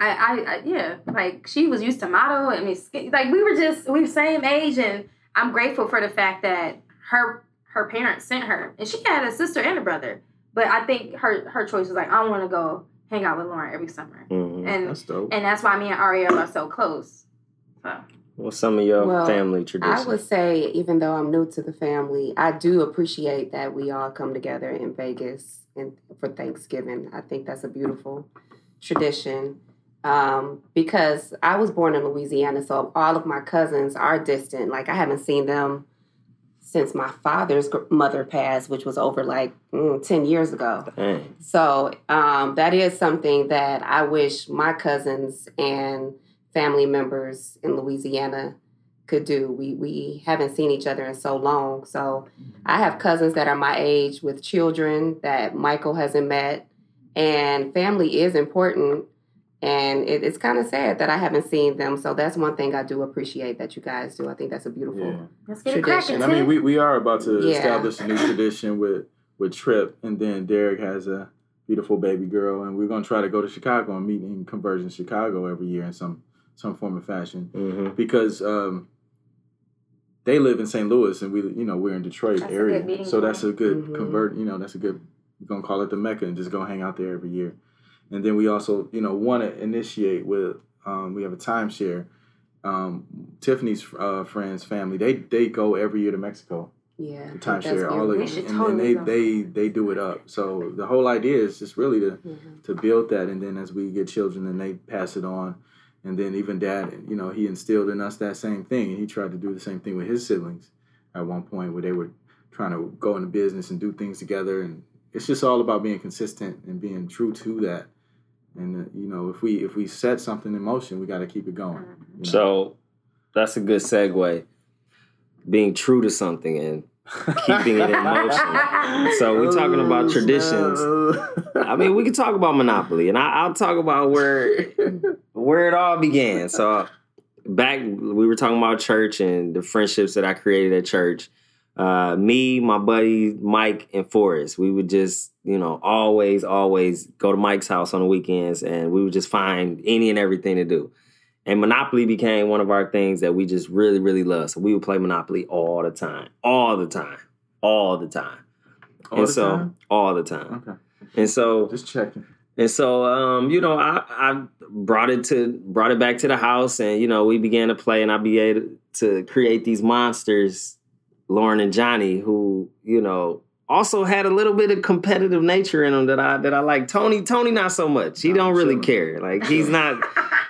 I, I, I yeah, like she was used to model. I mean, like we were just we were same age, and I'm grateful for the fact that her her parents sent her, and she had a sister and a brother. But I think her her choice was like, I want to go hang out with Lauren every summer, hmm and That's dope. and that's why me and Ariel are so close. So What's some of your Well, family traditions? I would say, even though I'm new to the family, I do appreciate that we all come together in Vegas and for Thanksgiving. I think that's a beautiful tradition um, because I was born in Louisiana, so all of my cousins are distant. Like I haven't seen them since my father's mother passed, which was over like mm, ten years ago. Dang. So um, that is something that I wish my cousins and family members in Louisiana could do. We we haven't seen each other in so long. So mm-hmm. I have cousins that are my age with children that Michael hasn't met, and family is important. And it, it's kind of sad that I haven't seen them. So that's one thing I do appreciate that you guys do. I think that's a beautiful. Yeah. let's get Tradition. cracking. I mean, we, we are about to Yeah. establish a new tradition with with Trip, and then Derek has a beautiful baby girl, and we're gonna try to go to Chicago and meet in Conversion Chicago every year in some some form of fashion hmm because um, they live in St. Louis, and we you know we're in Detroit That's area, so that's a good Mhm. convert. You know, that's a good. We're gonna call it the Mecca and just go hang out there every year, and then we also you know want to initiate with um, we have a timeshare. Um, Tiffany's uh, friends, family, they they go every year to Mexico Yeah, I think timeshare all of it, and totally then go. they, they they do it up. So the whole idea is just really to Mhm. to build that, and then as we get children, and they pass it on, and then even dad, you know, he instilled in us that same thing, and he tried to do the same thing with his siblings at one point where they were trying to go into business and do things together, and it's just all about being consistent and being true to that. And uh, you know, if we if we set something in motion, we got to keep it going. you know? So that's a good segue. Being true to something and keeping it in motion. So we're talking about traditions. I mean, we could talk about Monopoly, and I, I'll talk about where where it all began. So back we were talking about church and the friendships that I created at church. Uh, me, my buddy Mike, and Forrest, we would just you know, always, always go to Mike's house on the weekends and we would just find any and everything to do. And Monopoly became one of our things that we just really, really love. So we would play Monopoly all the time, all the time, all the time. All and the so, time? all the time. Okay. And so, Just checking. and so, um, you know, I, I brought it to brought it back to the house, and you know, we began to play, and I began to create these monsters, Lauren and Johnny, who you know also had a little bit of competitive nature in them that I that I like. Tony, Tony, not so much. He don't really care. Like he's (laughs) not.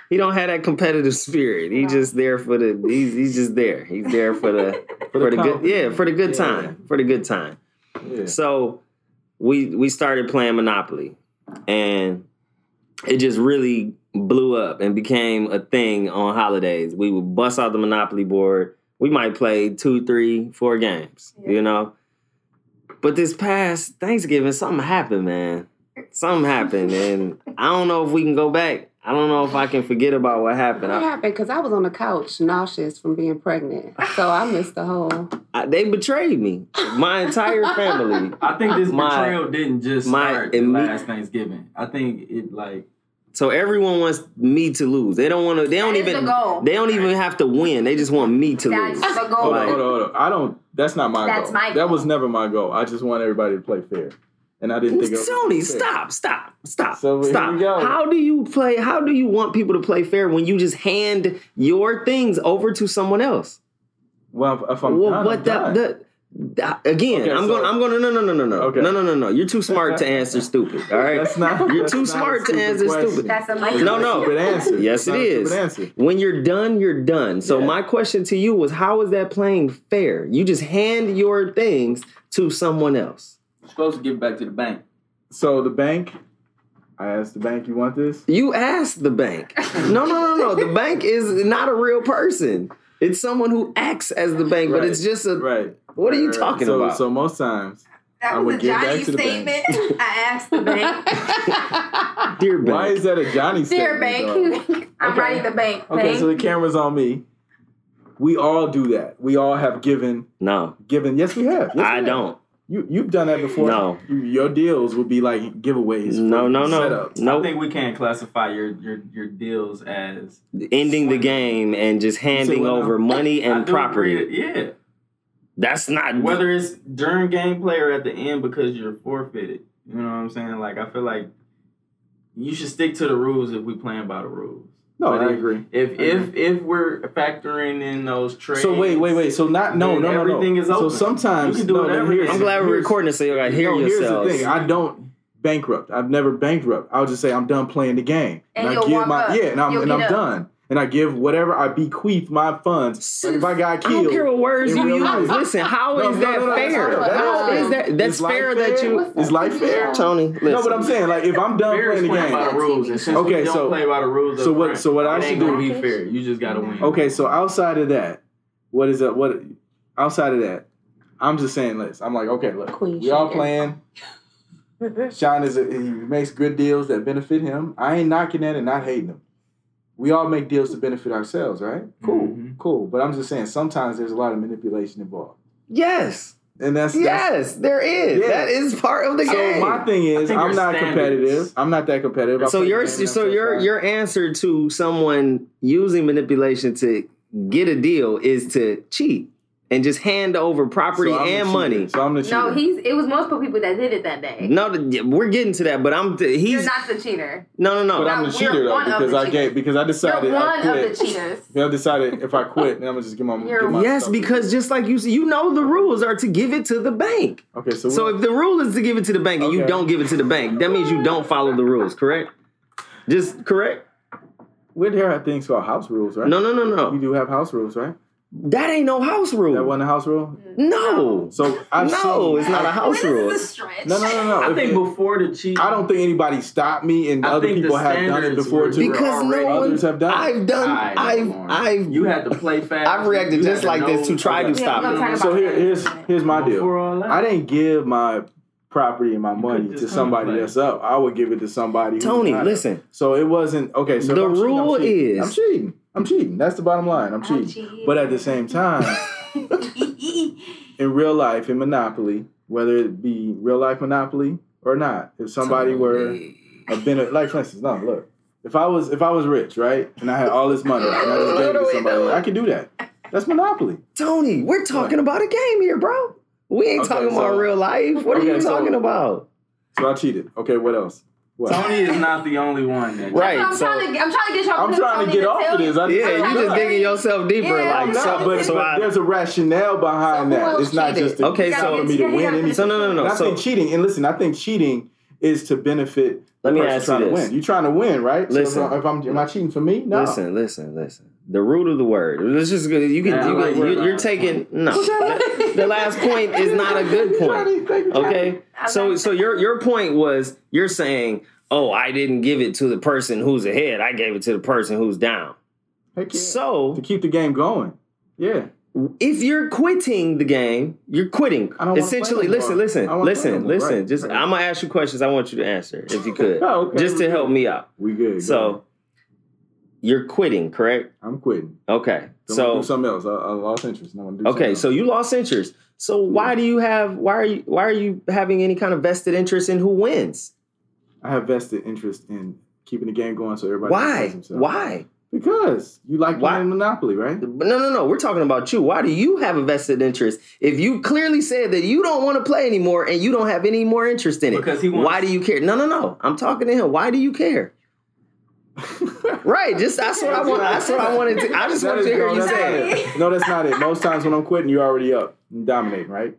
He don't have that competitive spirit. He's just there for the. He's he's just there. He's there for the (laughs) for, the, good. Yeah, for the good Yeah. time. For the good time. Yeah. So we we started playing Monopoly, and it just really blew up and became a thing on holidays. We would bust out the Monopoly board. We might play two, three, four games, you know. But this past Thanksgiving, something happened, man. Something happened, and I don't know if we can go back. I don't know if I can forget about what happened. What I, happened? Because I was on the couch nauseous from being pregnant. So I missed the whole. I, they betrayed me. My entire family. I think this My- betrayal didn't just my start the imme- last Thanksgiving. I think it like So everyone wants me to lose. They don't want to. They don't even. the goal. They don't even have to win. They just want me to lose. That's the goal. Hold on, hold on, hold on. I don't. That's not my That's goal. my That was never my goal. I just want everybody to play fair, and I didn't think. it was Tony, fair. stop, stop, stop, So here stop. we go. How do you play? How do you want people to play fair when you just hand your things over to someone else? Well, if, if I'm well, done, what I'm that, done. that, that- again? Okay, I'm so- going. I'm going. to No, no, no, no, no. Okay. No, no, no, no. You're too (laughs) smart to answer stupid. All right. That's not. You're that's too not smart to answer question. stupid. That's a It's No, no. stupid answer. Yes, It's not it a is. stupid answer. When you're done, you're done. So Yeah. my question to you was, how is that playing fair? You just hand your things to someone else. You're supposed to give it back to the bank. So the bank, I asked the bank, "You want this?" You asked the bank. No, no, no, no. The bank is not a real person. It's someone who acts as the bank, but it's just a. Right. What are you Right, right. talking so, about? So most times, I That would was a give back Johnny to the bank. statement. I asked the bank. (laughs) Dear bank. why is that a Johnny Dear statement? though? bank, (laughs) I'm Okay. writing the bank. Okay, bank. so the camera's on me. We all do that. We all have given, no, given. Yes, we have. Yes, we I have. don't. You you've done that before. No. Your deals would be like giveaways. No, for no, no. Setups. I think we can't classify your your your deals as Ending the game and just handing what now? over money and property. agree, Yeah, That's not. whether it's during gameplay or at the end because you're forfeited. You know what I'm saying? Like I feel like you should stick to the rules if we playing by the rules. No, But I if- agree. If I if if we're factoring in those trades, So wait, wait, wait. So not no, Then no, no, no. everything is So sometimes You can do no, whatever here's- I'm glad we're recording this so you gotta hear no, yourselves. Here's the thing. I don't bankrupt. I've never bankrupt. I'll just say I'm done playing the game. And I you'll give walk my up. yeah, and I'm and I'm up. done. And I give whatever I bequeath my funds. Like if I got I killed, don't care what words you use. life. Listen, how No, is no, that no, no, fair? fair. How is is fair. that? That's Is fair that you. Is life fair? Tony, listen. No, but I'm saying like if I'm done fair is playing the playing by game. the rules, and since Okay, we don't so- play by the rules, so what- so what I should do- be fair. You just gotta win. Okay, so outside of that, what is that? What outside of that? I'm just saying, let's. I'm like, okay, look, Queen we all playing. Sean is a, he makes good deals that benefit him. I ain't knocking that and not hating him. We all make deals to benefit ourselves, right? Cool, Mhm. cool. But I'm just saying, sometimes there's a lot of manipulation involved, Yes. and that's that's- Yes, there is. Yeah. That is part of the So game. my thing is, I'm not standards- competitive. I'm not that competitive. I so your the game and so your fine. your answer to someone using manipulation to get a deal is to cheat and just hand over property So and money. So I'm the cheater. no, he's. It was multiple people that did it that day. No, th- we're getting to that, but I'm th- You're not the cheater. no no no. But no. I'm the cheater though because I cheaters. gave because I decided You're I one quit. of the cheaters. (laughs) I decided if I quit, then I'm gonna just get my. You're- get my Yes, stuff. because just like you said, you know the rules are to give it to the bank. okay, so, So if the rule is to give it to the bank and you don't give it to the bank, that means you don't follow the rules, correct? Just correct? We're there are things called house rules, right? No, no, no, no. we do have house rules, right? That ain't no house rule. That wasn't a house rule. no. So I've No, seen, it's not a house This rule. is a stretch. No, no, no, no. I If think it- before the cheat, I don't think anybody stopped me, and I other people have done it before too. Because no one, Others have done. I've done, I know, I've, I've, you had to play fast. I've reacted just like this to try to Yeah, stop we're it. So here, here's here's my deal. Before all that. I didn't give my property and my money to somebody play. that's up. I would give it to somebody. who's Tony, not up. listen. So it wasn't okay. So The I'm cheating, I'm rule cheating. is- I'm cheating. I'm cheating. That's the bottom line. I'm I'm cheating. cheating. But at the same time, (laughs) in real life, in Monopoly, whether it be real life Monopoly or not? If somebody were a benefit, like for instance, no, look. If I was if I was rich, right, and I had all this money, and I just gave it to somebody, I could do that. That's monopoly. Tony, we're talking about a game here, bro. We ain't Okay, talking about real life. What are Okay, you so- talking about? So I cheated. Okay, what else? What? Tony is not the only one. That Right. I'm, so- trying to, I'm trying to get y'all. I'm trying to get off of this. I, Yeah, I'm you just not- digging yourself deeper. Yeah, like I'm so, not, but, so but I, there's a rationale behind So that. else It's not just to, Okay, it's so- for me to win anything. so no, no, And no. I So think cheating, and listen, I think cheating is to benefit Let me ask you to this. win. You're trying to win, right? So Listen. if, I- if I'm, am I cheating for me? No. listen, listen, listen. The root of the word. Let's just. You can. I you can where you, you're taking no. the, (laughs) the last point is not a good point. Okay. So so your your point was you're saying, oh, I didn't give it to the person who's ahead. I gave it to the person who's down. Heck yeah. So to keep the game going. Yeah. If you're quitting the game, you're quitting. I don't Essentially, play listen, listen, I wanna listen, no listen. Right, Just right. I'm gonna ask you questions. I want you to answer if you could, (laughs) Oh, okay. just to We help me out. We good. So ahead. you're quitting, correct? I'm quitting. Okay. So So do something else. I, I lost interest. and I want to do okay, something so you lost interest. So why do you have why are you why are you having any kind of vested interest in who wins? I have vested interest in keeping the game going so everybody Why? praise. Why? Because you like Why? playing Monopoly, right? No, no, no. We're talking about you. Why do you have a vested interest? If you clearly said that you don't want to play anymore and you don't have any more interest in it, Because he wants- why do you care? No, no, no. I'm talking to him. Why do you care? (laughs) Right. Just that's what I want. That's what I wanted to. I just That wanted to hear no, you say it. it. No, that's not it. Most times when I'm quitting, you're already up and dominating, right?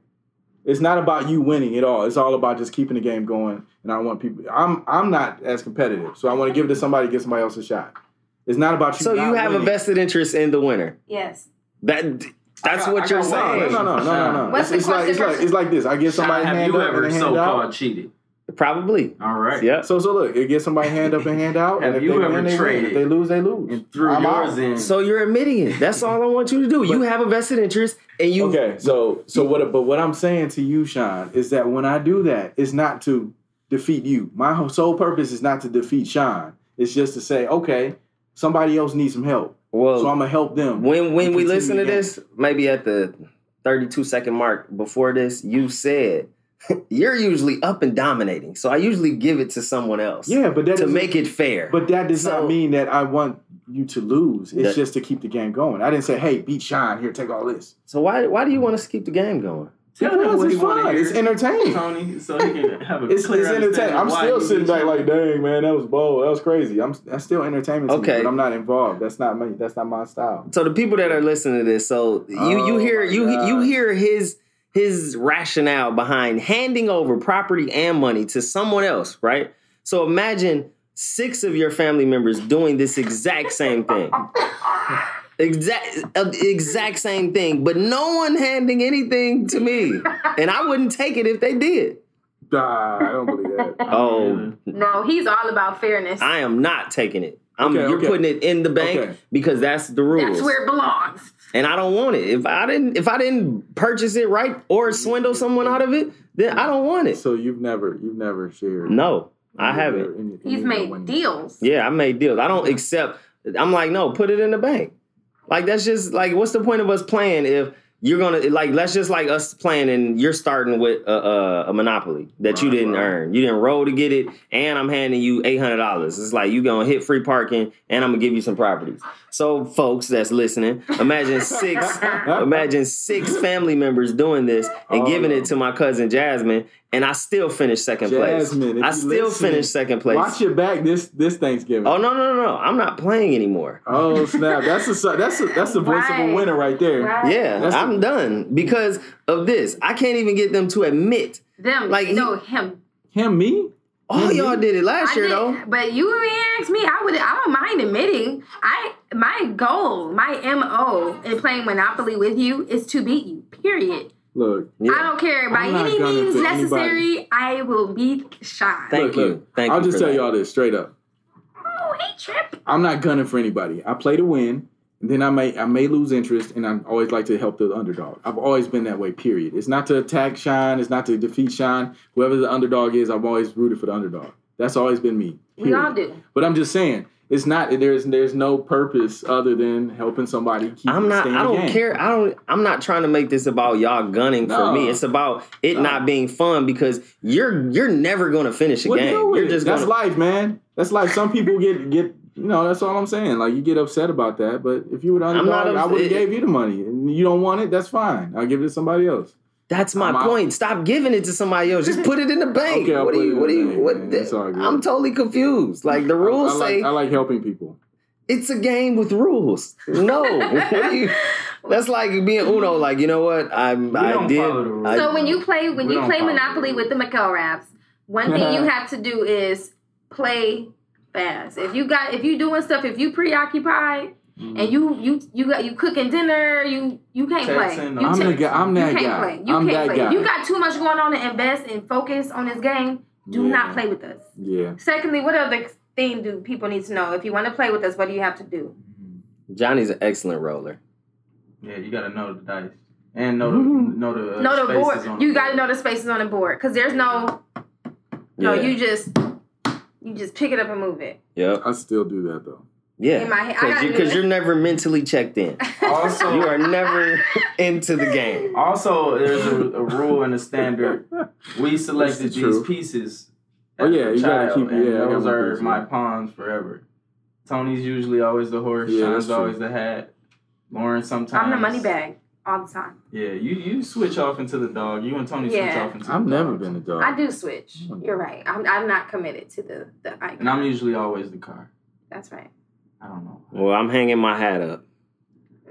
It's not about you winning at all. It's all about just keeping the game going. And I want people. I'm I'm not as competitive, so I want to give it to somebody, give somebody else a shot. It's not about you. So you not have a vested interest in the winner. Yes. That that's I got- what I you're saying. No, no, no, no, no, no. What's It's, the it's like it's like it's like this. I give somebody have hand you up ever and hand so-called out. cheated? Probably. All right. Yep. So so look, it gives somebody hand up and hand out. Have and if you they ever win, they win. traded If they lose, they lose. And threw I'm yours out. in. So you're admitting it. That's all I want you to do. you have a vested interest, and you. Okay, so so what? But what I'm saying to you, Sean, is that when I do that, it's not to defeat you. My sole purpose is not to defeat Sean. It's just to say, okay, somebody else needs some help, Well, so I'm gonna help them. when when we listen to game. this, maybe at the 32 second mark before this, you said (laughs) you're usually up and dominating. So I usually give it to someone else. yeah, but that To make it fair. But that does So- not mean that I want you to lose. It's That- just to keep the game going. I didn't say, hey, beat Sean here, take all this. so why why do you want us to keep the game going? Tell him what it's he wanna fun. It's entertaining. Tony, so he can (laughs) have a It's, clear it's entertaining. I'm still sitting back like, dang man, that was bold. That was crazy. I'm that's still entertainment to Okay. me, but I'm not involved. That's not me. That's not my style. So the people that are listening to this, so you you Oh hear my you you hear his his rationale behind handing over property and money to someone else, right? So imagine six of your family members doing this exact same thing. (laughs) Exact uh, exact same thing, but no one handing anything to me. (laughs) And I wouldn't take it if they did. Nah, I don't believe that. (laughs) Oh, No, he's all about fairness. I am not taking it. I'm, Okay, you're okay. putting it in the bank Okay. because that's the rules. That's where it belongs. and I don't want it. If I didn't, if I didn't purchase it right or swindle someone out of it, then I don't want it. So you've never you've never shared. No, I haven't. your- any- any He's made deals. Yeah, I made deals. I don't accept. I'm like, no, put it in the bank. Like that's just like, what's the point of us playing if you're gonna like? Let's just like us playing and you're starting with a, a, a monopoly that you didn't right. earn. You didn't roll to get it, and I'm handing you eight hundred dollars. It's like you gonna hit free parking, and I'm gonna give you some properties. So, folks that's listening, imagine six (laughs) Imagine six family members doing this and Oh, giving no. it to my cousin Jasmine, and I still finished second Jasmine, place. if I you still listening, finished second place. Watch your back this this Thanksgiving. Oh no, no, no, no! I'm not playing anymore. Oh snap! That's a that's a that's the voice of a winner right there. Right. Yeah, That's I'm done because of this. I can't even get them to admit. Them, Like, like no, him. Him, me. Oh, Mhm. y'all did it last I year did, though. but you asked me. I would. I don't mind admitting. I my goal, my mo in playing Monopoly with you is to beat you. Period. Look, I don't care by any means for necessary. I will beat Sean. Thank look, you. look. Thank I'll you just tell that. y'all this straight up. Oh, hey Trip. I'm not gunning for anybody. I play to win, and then I may I may lose interest, and I always like to help the underdog. I've always been that way. Period. It's not to attack Shine. It's not to defeat Shine. Whoever the underdog is, I've always rooted for the underdog. That's always been me. We all do. But I'm just saying, it's not there's there's no purpose other than helping somebody keep I'm not. I don't care. I don't. I'm not trying to make this about y'all gunning for me. It's about it No. not being fun because you're you're never going to finish a Well, game. You're it. just that's going. life, man. That's life. Some people get get you know. That's all I'm saying. Like you get upset about that, but if you would the I'm underdog, not I would have gave you the money, and you don't want it. That's fine. I'll give it to somebody else. That's my I'm out. point. Stop giving it to somebody else. Just put it in the bank. Okay, I'll what do put it you? in What the do you? bank, What? man. It's all good. I'm totally confused. Like the rules I, I say, like, I like helping people. it's a game with rules. No, (laughs) you? That's like being Uno. Like you know what? I'm. We I don't did. the rules. I- So when you play when you play Monopoly with the McElraths, one thing (laughs) you have to do is play fast. If you got if you doing stuff, if you preoccupied Mm-hmm. and you you you got you cooking dinner, you you can't play. You I'm I'm te- the guy. I'm that you can't guy. play. You I'm can't that play. guy. You got too much going on to invest and focus on this game, do Yeah. not play with us. yeah. Secondly, what other thing do people need to know? If you want to play with us, what do you have to do? Johnny's an excellent roller. Yeah, you gotta know the dice and know the Mhm. know the uh, know the spaces board. on You the got to board. know the spaces on the board because there's no no. Yeah. You just you just pick it up and move it. Yeah, I still do that though. Yeah. In my head, I Because you, do cause it. you're never mentally checked in. Also, You are never into the game. Also, there's a, a rule and a standard. We selected That's these pieces. Oh, yeah, a you gotta keep- and yeah, those are piece, my yeah. pawns forever. Tony's usually always the horse. Yeah, Sean's that's true. always the hat. Lauren sometimes. I'm the money bag all the time. Yeah, you you switch off into the dog. You and Tony switch off into. I've the never dog. been a dog. I do switch. You're right. I'm, I'm not committed to the the icon. And I'm usually always the car. That's right. I don't know. Well, I'm hanging my hat up.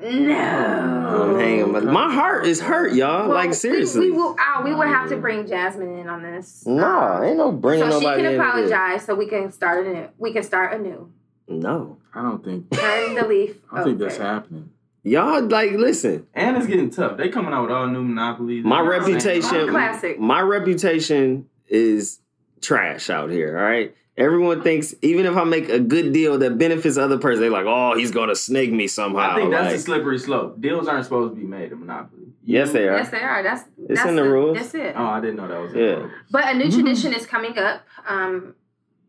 No, I'm hanging. My, my heart is hurt, y'all. Well, like seriously. we, will. Uh, we will have to bring Jasmine in on this. no, ain't no bringing so she nobody can in. with it. apologize, so we can start anew. We can start anew. No, I don't think. Turn the leaf. I don't think that's happening. Y'all like listen. And it's getting tough. They coming out with all new monopolies. My Same- reputation, Classic. my reputation is trash out here. All right. Everyone thinks even if I make a good deal that benefits other person, they're like, "Oh, he's gonna snake me somehow." I think that's Like, a slippery slope. Deals aren't supposed to be made in Monopoly. yes, they are. Yes, they are. That's It's that's in the rules. That's it. Oh, I didn't know that was. in Yeah. the rules. But a new Mhm. tradition is coming up. Um,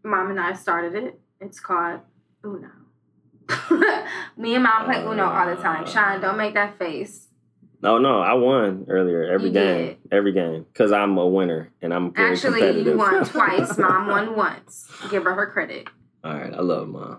Mom and I started it. It's called Uno. (laughs) Me and Mom play Uno all the time. Sean, don't make that face. No, no, I won earlier every You game, did. every game, because I'm a winner and I'm very Actually, competitive. you won (laughs) twice. Mom won once. Give her her credit. All right, I love mom.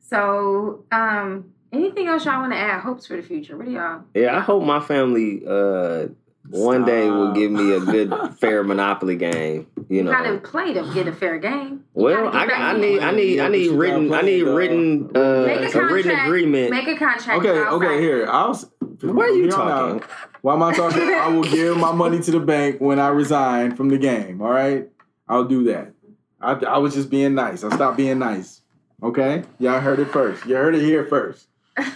So, um, anything else y'all want to add? Hopes for the future. What do y'all? Yeah, I hope my family uh one day will Stop. give me a good (laughs) fair Monopoly game. You You, know, gotta play to get a fair game. You well, gotta I get I need. I need, I need written, I need written, uh, Make a a written agreement. Make a contract. Okay, I'll okay. sign. Here, I'll. s- Why are you from here on talking? out, Why am I talking? (laughs) I will give my money to the bank when I resign from the game. All right, I'll do that. I, I was just being nice. I stopped being nice. Okay, y'all heard it first. You heard it here first. (laughs)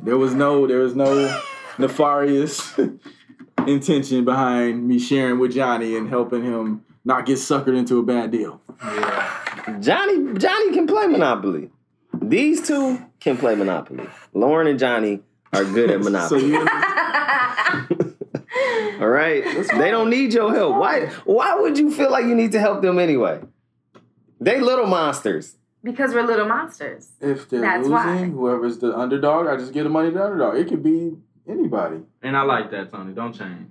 There was no, there was no nefarious (laughs) intention behind me sharing with Johnny and helping him not get suckered into a bad deal. Yeah. Johnny, Johnny can play Monopoly. These two can play Monopoly. Lauren and Johnny are good at (laughs) So Monopoly. you, (laughs) All right, they don't need your help. Why? Why would you feel like you need to help them anyway? They little monsters. because we're little monsters. if they're That's losing, why. whoever's the underdog, I just give the money to the underdog. It could be anybody. And I like that, Tony. Don't change.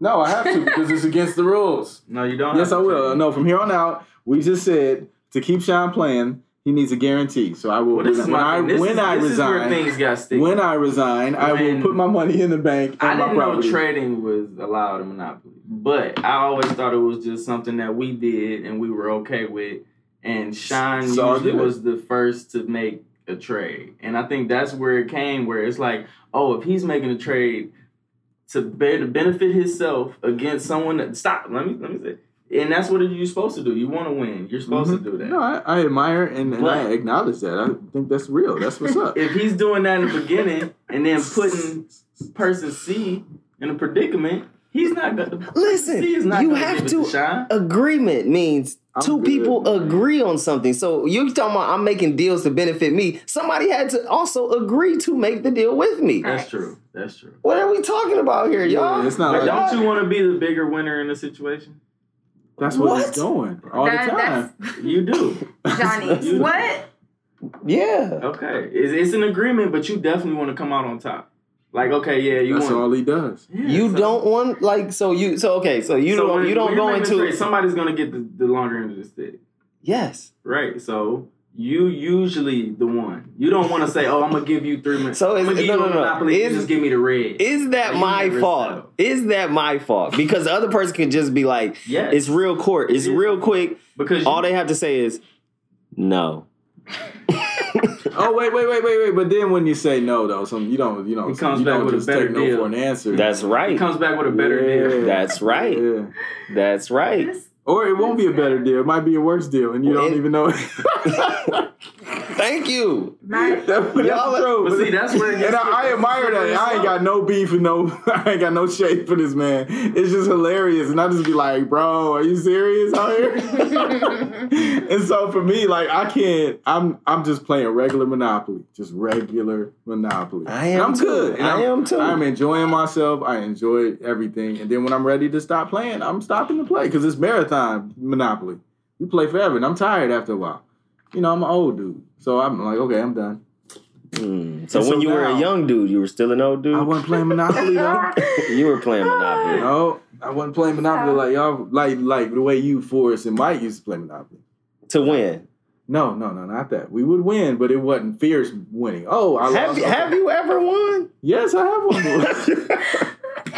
No, I have to (laughs) because it's against the rules. No, you don't. Yes, I to will. change. No, from here on out, we just said to keep Sean playing, he needs a guarantee. So I will. Well, this is when my I thing. This when is, I this is where resign, things got sticky. when I resign, I will put my money in the bank and I didn't know property. trading was allowed in Monopoly, but I always thought it was just something that we did and we were okay with. And Sean It's all usually was the first to make a trade, and I think that's where it came. Where it's like, oh, if he's making a trade to, bear to benefit himself against someone that stop. Let me let me say, and that's what you're supposed to do. You want to win. You're supposed Mhm. to do that. No, I, I admire and, and I acknowledge that. I think that's real. That's what's up. (laughs) If he's doing that in the beginning and then putting person C in a predicament, he's not gonna. Listen, C is not you gonna have give to- Sean. Agreement means I'm two good, people man. agree on something. So you talking about I'm making deals to benefit me. Somebody had to also agree to make the deal with me. That's true. That's true. What are we talking about here, y'all? Yeah, it's not But like don't you want to be the bigger winner in the situation? that's what, What? he's doing all That- the time. You do. (laughs) Johnny. You- what? Yeah. Okay, it's, it's an agreement, but you definitely want to come out on top. Like, okay, yeah, you That's want. all he does. Yeah, You so- don't want like so you so okay so you so don't when- you don't go you're making a into trade, somebody's gonna get the, the longer end of the stick, yes right? So you usually the one. You don't want to say, "Oh, I'm gonna give you three minutes." So I'm is- gonna give no, you no, a no. monopoly. Is- just give me the red. is that You my fault settle. is that my fault because the other person can just be like yes, it's real court it's It is. real quick because all you, they have to say is no (laughs) (laughs) Oh wait, wait, wait, wait, wait. But then when you say no, though, some you don't, you don't, He comes you back don't with a just better take no for an answer. that's right. he right comes back with a better deal. That's right. Yeah. that's right Or it won't be a better deal. It might be a worse deal, and you don't It- even know. (laughs) (laughs) thank you My, (laughs) That- Y'all- true. But see, that's where and I, I admire that. (laughs) I ain't got no beef and no, (laughs) I ain't got no shade for this man. It's just hilarious, and I just be like, bro, are you serious out here? and so for me, like, I can't. I'm, I'm just playing regular Monopoly, just regular Monopoly. I And am I'm too. good. And I I'm, am too. I'm enjoying myself. I enjoy everything, and then when I'm ready to stop playing, I'm stopping to play because it's marathon Monopoly. You play forever, and I'm tired after a while. You know, I'm an old dude, so I'm like, okay, I'm done. Hmm. so when you were a young dude you were still an old dude I wasn't playing Monopoly though. (laughs) you were playing monopoly No, I wasn't playing Monopoly like y'all, like like the way you, Forrest, and Mike used to play Monopoly. to win No, no, no, not that. We would win, but it wasn't fierce winning. Oh, I have lost. you, have you ever won Yes, I have won. (laughs) (laughs)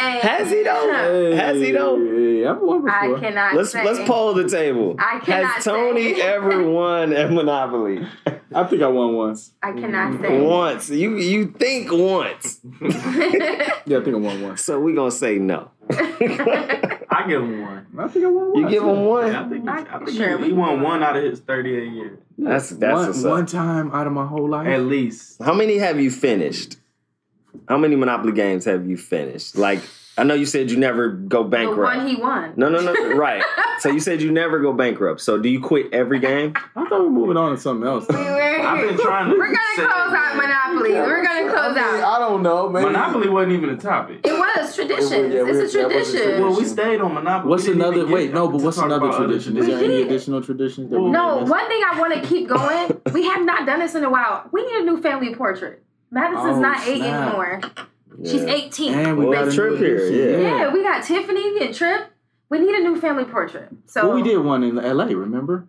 Hey. Has he though? Has he though? Hey, I've won I cannot Let's say. let's poll the table. I cannot Has Tony say. (laughs) ever won at Monopoly? I think I won once. I cannot mm-hmm. say. once. You you think once. (laughs) Yeah, I think I won once. So we gonna say no. (laughs) I give him one. I think I won once. You give him Yeah, I think, he, I think Sure, he, we he won one out of his 38 years. That's that's one, one time out of my whole life. At least. How many have you finished? How many Monopoly games have you finished? Like I know you said you never go bankrupt. the bankrupt. one he won. no, no, no. Right. So you said you never go bankrupt. So do you quit every game? (laughs) I thought we were moving on to something else. We were, I've been trying to We're gonna close out that. Monopoly. We're gonna close I, mean, out. I don't know, man. Monopoly wasn't even a topic. It was tradition. yeah, we- it's a that was a tradition. tradition. Well, we stayed on Monopoly. What's another? Wait, no, but what's another tradition? Is there any additional traditions that we No, one thing I want to keep going. We have not done this in a while. We need a new family portrait. Madison's Oh, not eight snap. anymore. She's 18. And we Well, got a Trip here, yeah. yeah, we got Tiffany and Trip. We need a new family portrait. So Well, we did one in LA, remember?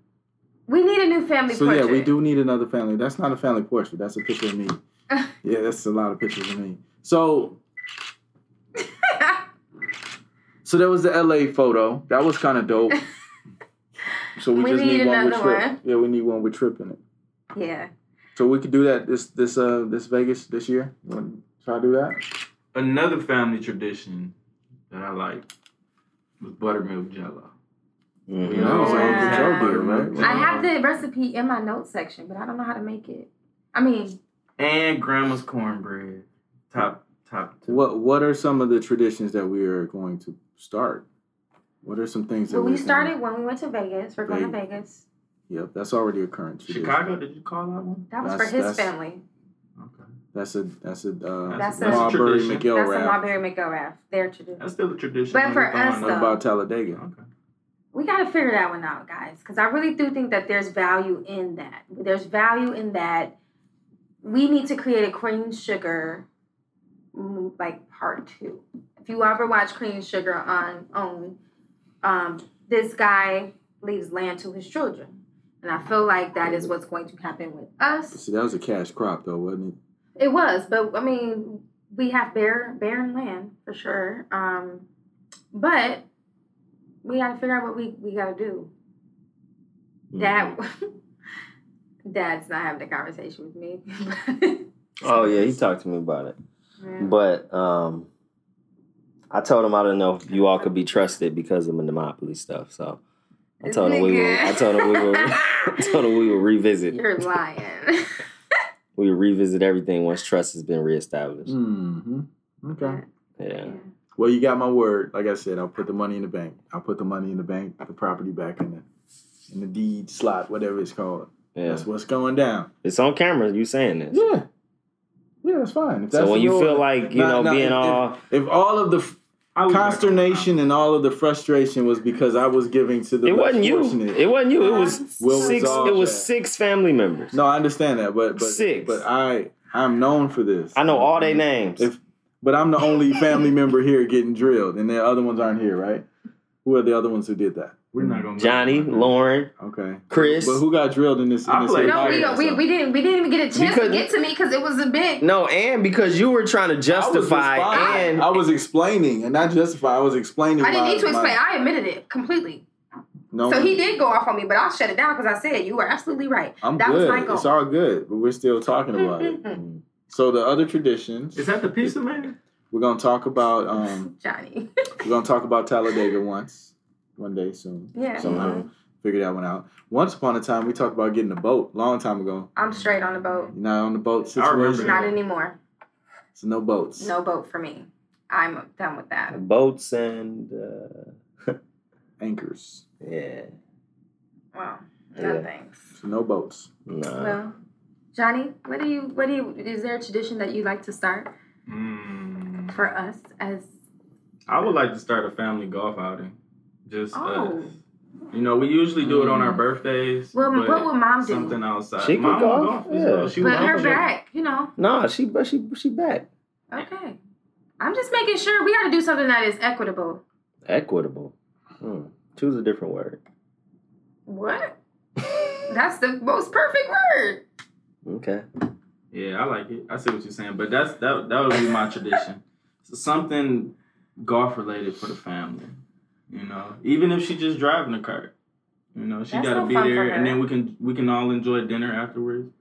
we need a new family So portrait. yeah, we do need another family. That's not a family portrait. That's a picture of me. (laughs) yeah, that's a lot of pictures of me. So, (laughs) so there was the LA photo. That was kind of dope. (laughs) So we, We just need need one with another Trip. one. Yeah, we need one with Trip in it. yeah. So we could do that this this uh this Vegas this year. Wanna Try to do that. Another family tradition that I like was buttermilk jello. Mhm. We That was always Uncle had Joe did, buttermilk right? I have the recipe in my notes section, but I don't know how to make it. I mean, and grandma's cornbread. Top top. two. What What are some of the traditions that we are going to start? What are some things that well, we we're started when we went to Vegas. We're going to Vegas. Yep, that's already a current. Chicago, did you call that one? That was That's- for his that's- family. Okay. That's a that's a uh, That's a- Marbury tradition. McGill That's a rap. Marbury McElrath. Their tradition. That's still a tradition. But for we're us, up. Though- about Talladega? Okay. we got to figure that one out, guys, because I really do think that there's value in that. There's value in that. We need to create a Queen Sugar, mm, like part two. If you ever watch Queen Sugar on OWN, um, this guy leaves land to his children, and I feel like that is what's going to happen with us. See, that was a cash crop though, wasn't It It was, but I mean, we have bare barren land for sure. Um, but we got to figure out what we we got to do. Dad, (laughs) Dad's not having a conversation with me. (laughs) Oh yeah, he talked to me about it. Yeah. But um, I told him I don't know if you all could be trusted because of the monopoly stuff. So I told him we will. I told him we will. (laughs) (laughs) I told him we will revisit. You're lying. (laughs) We will revisit everything once trust has been reestablished. it? Mm-hmm. Okay. Yeah. Well, you got my word. Like I said, I'll put the money in the bank. I'll put the money in the bank, the property back in the in the deed slot, whatever it's called. Yeah. That's what's going down. It's on camera. You saying this? Yeah. Yeah, that's fine. If So that's when you feel like you Nah, know nah, being if- all if all of the f- I was consternation and all of the frustration was because I was giving to the It wasn't you. fortunate. It wasn't you. It was Will six. It was that. six family members. no, I understand that, but but Six. but I I'm known for this. I know all their names. If but I'm the only family (laughs) member here getting drilled, and the other ones aren't here, right? Who are the other ones who did that? We're not gonna. Johnny. Lauren, Okay, Chris. but who got drilled in this? In I this played- No, we, we, we didn't we didn't even get a chance Because- to get to me because it was a big. No, and because you were trying to justify responding. and I was explaining and not justify. I was explaining. I didn't need to my- explain. I admitted it completely. no, So he did go off on me, but I'll shut it down because I said you were absolutely right. I'm that was good. my goal. It's all good, but we're still talking about it. (laughs) So the other traditions, Is that the pizza man? we're gonna talk about. Um, (laughs) Johnny. we're gonna talk about Talladega once, one day soon. Yeah. Somehow figure that one out. Once upon a time, we talked about getting a boat. Long time ago. I'm straight on the boat. You're not on the boat I remember situation. Not anymore. So no boats. No boat for me. I'm done with that. boats and uh, (laughs) Anchors. yeah, Well, no Yeah. thanks. So no boats. no. Well, Johnny, what do you what do you is there a tradition that you like to start Mm, for us as I would like to start a family golf outing. Just Oh. us. You know, we usually do it on our Mm. birthdays. Well, but what would mom do? Something outside. She could Mom would golf, as yeah. well. She But her golf. back, you know. Nah, she but she she back. Okay. I'm just making sure we got to do something that is equitable. Equitable. Hmm. Choose a different word. What? That's the most perfect word. Okay. Yeah, I like it. I see what you're saying, but that's that. That would be my tradition. So something golf related for the family. You know, even if she just driving the cart. You know, she That's got to no be there, and then we can we can all enjoy dinner afterwards.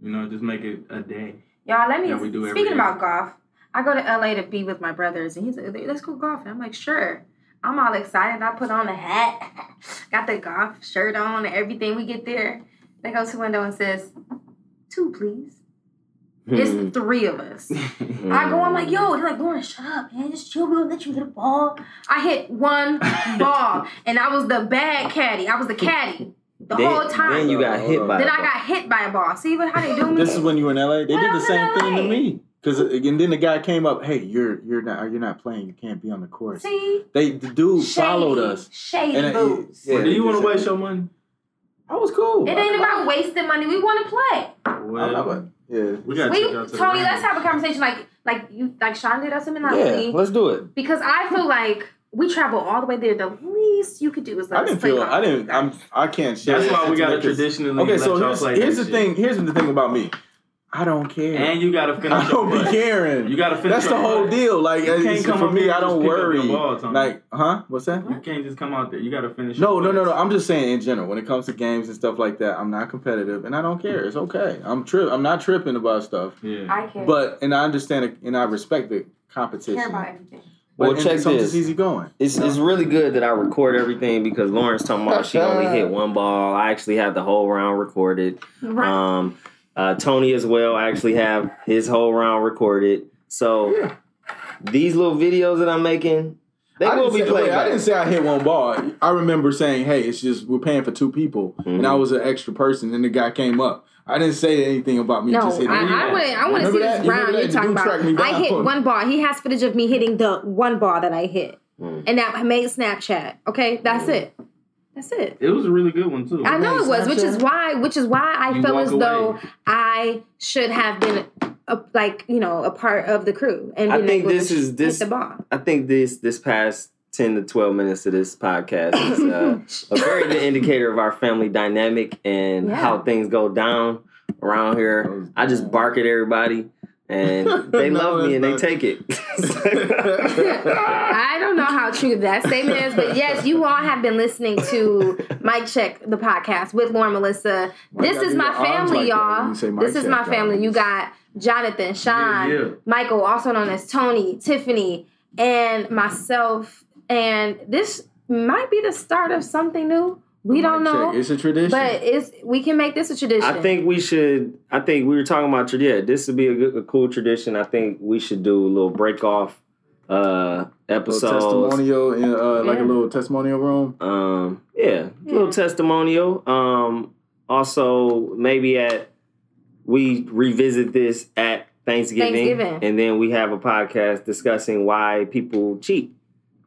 You know, just make it a day. Y'all, let me. Yeah, we do speaking year. about golf, I go to LA to be with my brothers, and he's like, "Let's go golfing." I'm like, "Sure." I'm all excited. I put on a hat, (laughs) got the golf shirt on, and everything. We get there, they go to the window and says, two, please." Hmm. It's three of us. I go, I'm like, yo, they're like, Lauren, shut up, man. Just chill. We're gonna let you hit a ball. I hit one (laughs) ball, and I was the bad caddy. I was the caddy the then, whole time. Then you got hit by. Then a I ball. got hit by a ball. See what how they do (laughs) me? This is when you were in LA. They When did the same thing to me. Cause and then the guy came up. Hey, you're you're not you're not playing. You can't be on the course. See, They the dude Shady. followed us. Shady And it- boots. yeah. Well, do you want to waste said- your money? I was cool. It ain't about wasting money. We want to play. Well, I, I, yeah. we got We, to check the Tony, let's have a conversation like like you like Sean did us in Yeah, Monopoly let's do it. because I feel like we travel all the way there. The least you could do is let I didn't feel. golf. I didn't. I'm. I can't share. That's why we got to Because- traditionally Okay, so here's, play here's the shit. thing. Here's the thing about me. I don't care. And you got to finish (laughs) I don't be caring. You got to finish That's the whole putt. deal. Like You can't come for me, I don't worry. your ball, Tony. like, huh? What's that? You can't just come out there. You got to finish. No, no, no, no. I'm just saying in general. When it comes to games and stuff like that, I'm not competitive, and I don't care. It's okay. I'm trip. I'm not tripping about stuff. Yeah. I care. But and I understand it, and I respect the competition. care about everything. But Well, check sometimes this. It's easy going. It's, it's really good that I record everything because Lauren's talking about she only hit one ball. I actually have the whole round recorded. Right. Um, uh, Tony as well. I actually have his whole round recorded. So Yeah. these little videos that I'm making, they I will didn't be say, played. wait, I didn't say I hit one ball. I remember saying, "Hey, it's just we're paying for two people," and I Mhm. was an extra person, and the guy came up. I didn't say anything about me No, just I, hitting. I Yeah. want to. I want to see that? this round remember you're talking about. me I hit one ball. He has footage of me hitting the one ball that I hit, Mm. and that made Snapchat. Okay, that's it. That's it. It was a really good one too. I know it was, which is why, which is why I You felt as away. though I should have been, a, like you know, a part of the crew and I think able this to is- hit this- the ball. I think this this past ten to twelve minutes of this podcast is uh, (laughs) a very good indicator of our family dynamic and Yeah. how things go down around here. I just bark at everybody. And (laughs) they No, love me and they take it. (laughs) I don't know how true that statement is, but yes, you all have been listening to Mic Check the podcast with Lauren Melissa. Why This is my do your arms family, like y'all. you say This is my y'all? family. You got Jonathan, Sean, Yeah, yeah. Michael, also known as Tony, Tiffany, and myself. And this might be the start of something new. We don't Check. know, It's a tradition. but it's we can make this a tradition. I think we should. I think we were talking about trad- yeah. This would be a, good, a cool tradition. I think we should do a little break off uh little episodes. testimonial, in, uh, like a little testimonial room. Um, yeah, Yeah. little testimonial. Um, also maybe at we revisit this at Thanksgiving, Thanksgiving. and then we have a podcast discussing why people cheat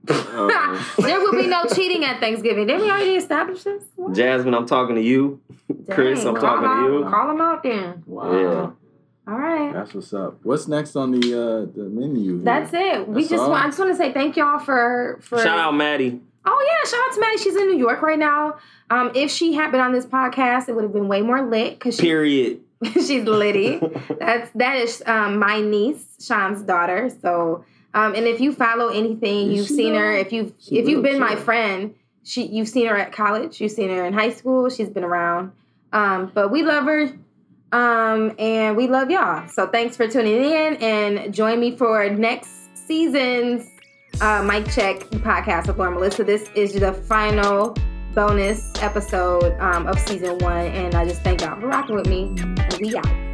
Um, there will be no cheating at Thanksgiving. Didn't we already establish this? What? Jasmine, I'm talking to you. Chris, I'm call talking to you. Call them out then. Wow. Yeah. All right. That's what's up. What's next on the uh the menu? here? That's it. We That's just all? want, I just want to say thank y'all for for Shout out Maddie. Oh yeah, shout out to Maddie. She's in New York right now. Um, if she had been on this podcast, it would have been way more lit because she, Period. (laughs) she's litty. (laughs) That's that is um, my niece, Sean's daughter. So, um, and if you follow anything, you've seen her. If you've She if you've been my friend, she you've seen her at college. You've seen her in high school. She's been around. Um, but we love her. Um, and we love y'all. So thanks for tuning in and join me for next season's uh, Mic Check podcast with Lauren Melissa. This is the final bonus episode um, of season one, and I just thank y'all for rocking with me. And we out.